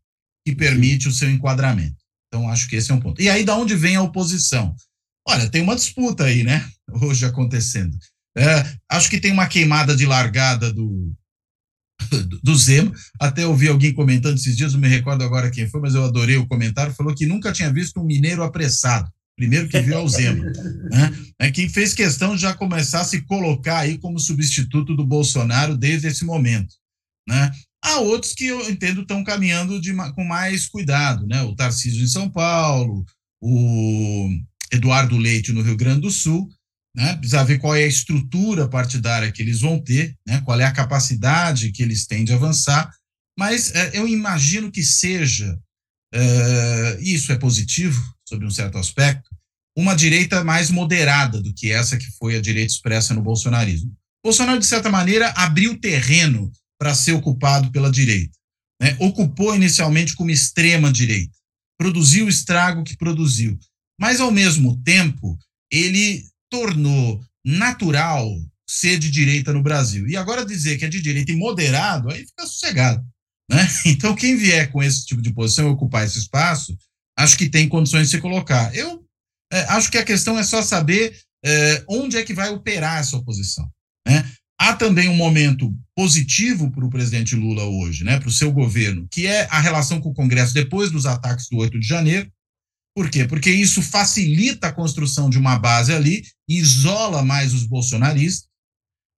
que permite o seu enquadramento. Então, acho que esse é um ponto. E aí, da onde vem a oposição? Olha, tem uma disputa aí, né? Hoje acontecendo. É, acho que tem uma queimada de largada do, do Zema. Até ouvi alguém comentando esses dias, não me recordo agora quem foi, mas eu adorei o comentário. Falou que nunca tinha visto um mineiro apressado. Primeiro que viu é o Zema. Né? É quem fez questão de já começar a se colocar aí como substituto do Bolsonaro desde esse momento. Né? Há outros que eu entendo estão caminhando de, com mais cuidado, né? O Tarcísio em São Paulo, o Eduardo Leite no Rio Grande do Sul, né? precisa ver qual é a estrutura partidária que eles vão ter, né? qual é a capacidade que eles têm de avançar, mas é, eu imagino que seja, é, isso é positivo, sob um certo aspecto, uma direita mais moderada do que essa que foi a direita expressa no bolsonarismo. Bolsonaro, de certa maneira, abriu terreno para ser ocupado pela direita. Né? Ocupou inicialmente como extrema direita, produziu o estrago que produziu, mas, ao mesmo tempo, ele tornou natural ser de direita no Brasil. E agora dizer que é de direita e moderado, aí fica sossegado. Né? Então, quem vier com esse tipo de posição ocupar esse espaço, acho que tem condições de se colocar. Eu é, acho que a questão é só saber é, onde é que vai operar essa oposição. Né? Há também um momento positivo para o presidente Lula hoje, né, para o seu governo, que é a relação com o Congresso depois dos ataques do 8 de janeiro. Por quê? Porque isso facilita a construção de uma base ali, isola mais os bolsonaristas.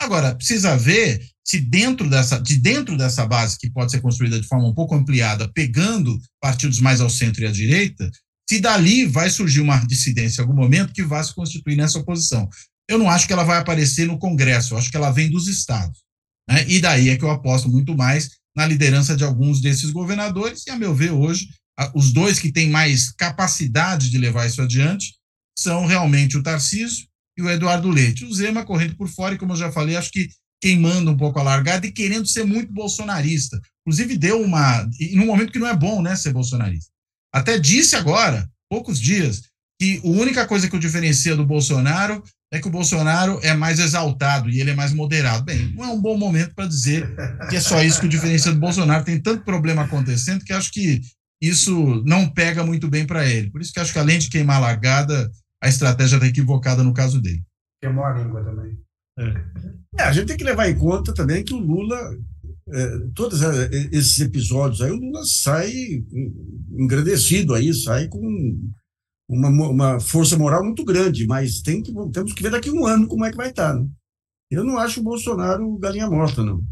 Agora, precisa ver se dentro dessa, de dentro dessa base, que pode ser construída de forma um pouco ampliada, pegando partidos mais ao centro e à direita, se dali vai surgir uma dissidência em algum momento que vá se constituir nessa oposição. Eu não acho que ela vai aparecer no Congresso, eu acho que ela vem dos estados. Né? E daí é que eu aposto muito mais na liderança de alguns desses governadores, e a meu ver, hoje, os dois que têm mais capacidade de levar isso adiante são realmente o Tarcísio e o Eduardo Leite. O Zema correndo por fora, e como eu já falei, acho que queimando um pouco a largada e querendo ser muito bolsonarista. Inclusive, deu uma. Num momento que não é bom, né, ser bolsonarista. Até disse agora, poucos dias, que a única coisa que o diferencia do Bolsonaro é que o Bolsonaro é mais exaltado e ele é mais moderado. Bem, não é um bom momento para dizer que é só isso que o diferencia do Bolsonaro. Tem tanto problema acontecendo que acho que isso não pega muito bem para ele. Por isso que acho que além de queimar a largada, a estratégia está equivocada no caso dele. Queimou a língua também. É. É, a gente tem que levar em conta também que o Lula é, todos é, esses episódios aí, o Lula sai engrandecido aí, sai com uma, uma força moral muito grande, mas tem que, temos que ver daqui a um ano como é que vai estar. Né? Eu não acho o Bolsonaro galinha morta, não.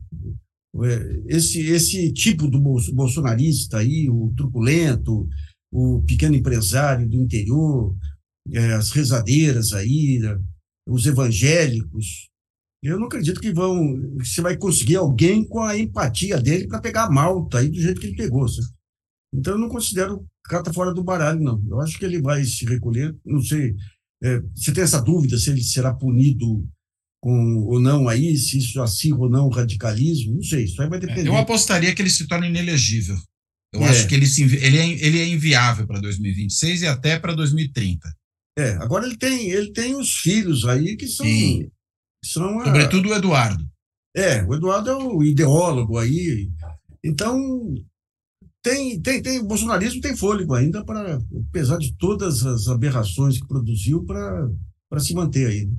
É, esse, esse tipo do bolsonarista aí, o truculento, o pequeno empresário do interior, é, as rezadeiras aí, os evangélicos, eu não acredito que vão. Você vai conseguir alguém com a empatia dele para pegar a malta aí do jeito que ele pegou. Sabe? Então eu não considero carta fora do baralho, não. Eu acho que ele vai se recolher. Não sei. É, você tem essa dúvida se ele será punido com ou não aí, se isso acirra ou não o radicalismo? Não sei. Isso aí vai depender. Eu apostaria que ele se torne inelegível. Eu é. acho que ele, se, ele, é, ele é inviável para 2026 e até para 2030. É, agora ele tem, ele tem os filhos aí que são Sim. São a... Sobretudo o Eduardo. É, o Eduardo é o ideólogo aí. Então, tem, tem, tem, o bolsonarismo tem fôlego ainda para, apesar de todas as aberrações que produziu, para se manter aí. Né?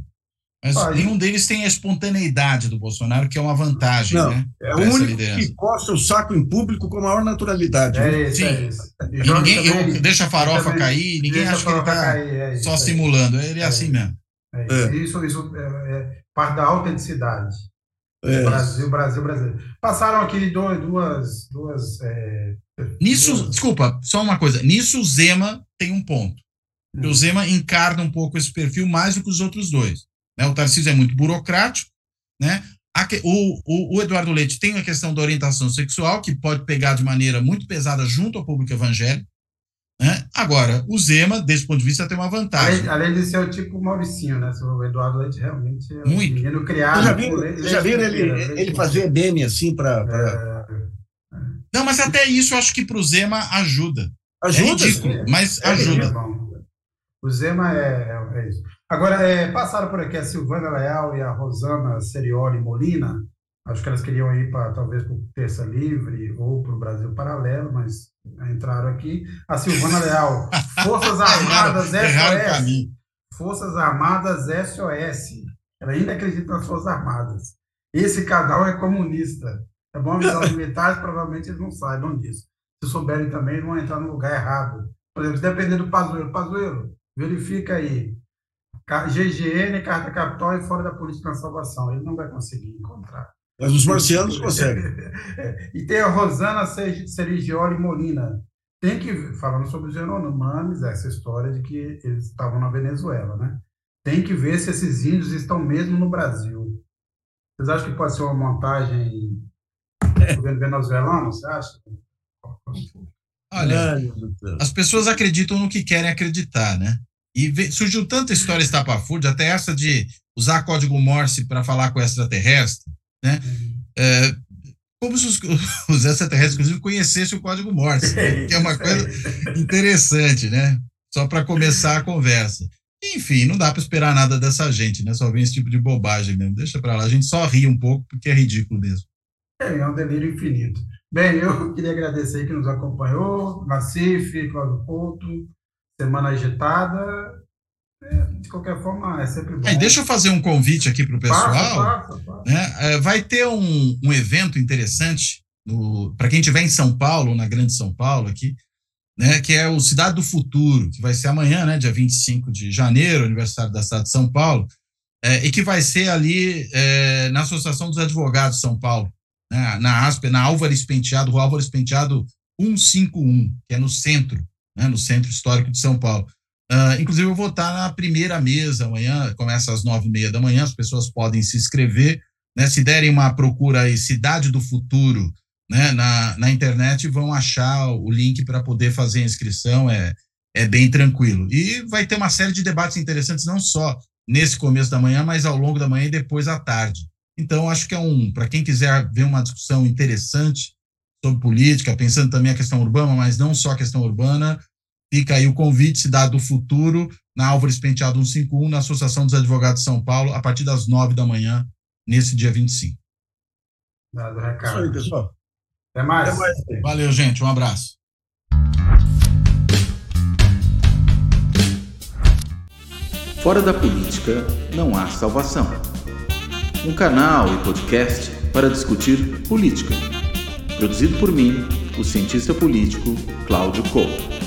Mas ah, nenhum deles tem a espontaneidade do Bolsonaro, que é uma vantagem, não, né? É o único liderança. que costa o saco em público com a maior naturalidade. É né? isso, Sim. É isso. ninguém também, deixa a farofa cair, ninguém acha que ele está é só simulando. Ele é, assim mesmo. É isso, isso é, parte da autenticidade. É. Brasil, Brasil, Brasil. Passaram aqui dois, duas. duas é, Nisso, duas... desculpa, só uma coisa. Nisso o Zema tem um ponto. Hum. O Zema encarna um pouco esse perfil mais do que os outros dois. Né? O Tarcísio é muito burocrático, né? O, o, o, Eduardo Leite tem a questão da orientação sexual, que pode pegar de maneira muito pesada junto ao público evangélico. Né? Agora, o Zema, desse ponto de vista, tem uma vantagem. Além, além de ser o tipo Mauricinho, né? O Eduardo Leite realmente é um Muito. menino criado. Já viram, Leite, já viram ele, ele, ele fazer meme assim para. Pra... É... Não, mas até isso eu acho que para o Zema ajuda. Ajuda? É ridículo, é, mas é, ajuda. o Zema é, é, isso. Agora, passaram por aqui a Silvana Leal e a Rosana Serioli Molina. Acho que elas queriam ir para talvez para o Terça Livre ou para o Brasil Paralelo, mas entraram aqui. A Silvana Leal, Forças Armadas SOS. Forças Armadas SOS. Ela ainda acredita nas Forças Armadas. Esse canal é comunista. É bom avisar os militares, provavelmente eles não saibam disso. Se souberem também, vão entrar no lugar errado. Por exemplo, se depender do Pazuello, Pazuello, verifica aí. GGN, Carta Capital e Fora da Política na Salvação. Ele não vai conseguir encontrar. Mas os marcianos conseguem. e tem a Rosana Serigioli Molina. Tem que, falando sobre os Yanomamis, essa história de que eles estavam na Venezuela, né? tem que ver se esses índios estão mesmo no Brasil. Vocês acham que pode ser uma montagem do governo venezuelano? Você acha? Olha, as pessoas acreditam no que querem acreditar, né? E surgiu tanta história estapafúrdia, até essa de usar código Morse para falar com extraterrestre, né? É, como se os, os extraterrestres, inclusive, conhecessem o código Morse, que é uma coisa interessante, né? Só para começar a conversa. Enfim, não dá para esperar nada dessa gente, né? Só vem esse tipo de bobagem mesmo. Deixa para lá, a gente só ri um pouco porque é ridículo mesmo. É, é um delírio infinito. Bem, eu queria agradecer que nos acompanhou, Nacife, Cláudio Couto, Semana Agitada. É, de qualquer forma, é sempre bom. É, deixa eu fazer um convite aqui para o pessoal. Passa, passa, passa. Né? É, vai ter um, um evento interessante para quem estiver em São Paulo, na Grande São Paulo aqui, né, que é o Cidade do Futuro, que vai ser amanhã, né, dia 25 de janeiro, aniversário da cidade de São Paulo, é, e que vai ser ali é, na Associação dos Advogados de São Paulo, né, na ASP, na Álvares Penteado, Rua Álvares Penteado 151, que é no centro, né, no centro histórico de São Paulo. Uh, inclusive, eu vou estar na primeira mesa amanhã, começa às nove e meia da manhã, as pessoas podem se inscrever, né, se derem uma procura aí, Cidade do Futuro, né, na, na internet, vão achar o link para poder fazer a inscrição, é, é bem tranquilo. E vai ter uma série de debates interessantes, não só nesse começo da manhã, mas ao longo da manhã e depois à tarde. Então, acho que é um, para quem quiser ver uma discussão interessante sobre política, pensando também a questão urbana, mas não só a questão urbana, Fica aí o convite, Cidade do Futuro, na Álvares Penteado 151, na Associação dos Advogados de São Paulo, a partir das 9 da manhã, nesse dia 25. Dado recado. Isso aí, pessoal. Até mais. Até mais. Valeu, gente. Um abraço. Fora da política não há salvação. Um canal e podcast para discutir política. Produzido por mim, o cientista político Cláudio Couto.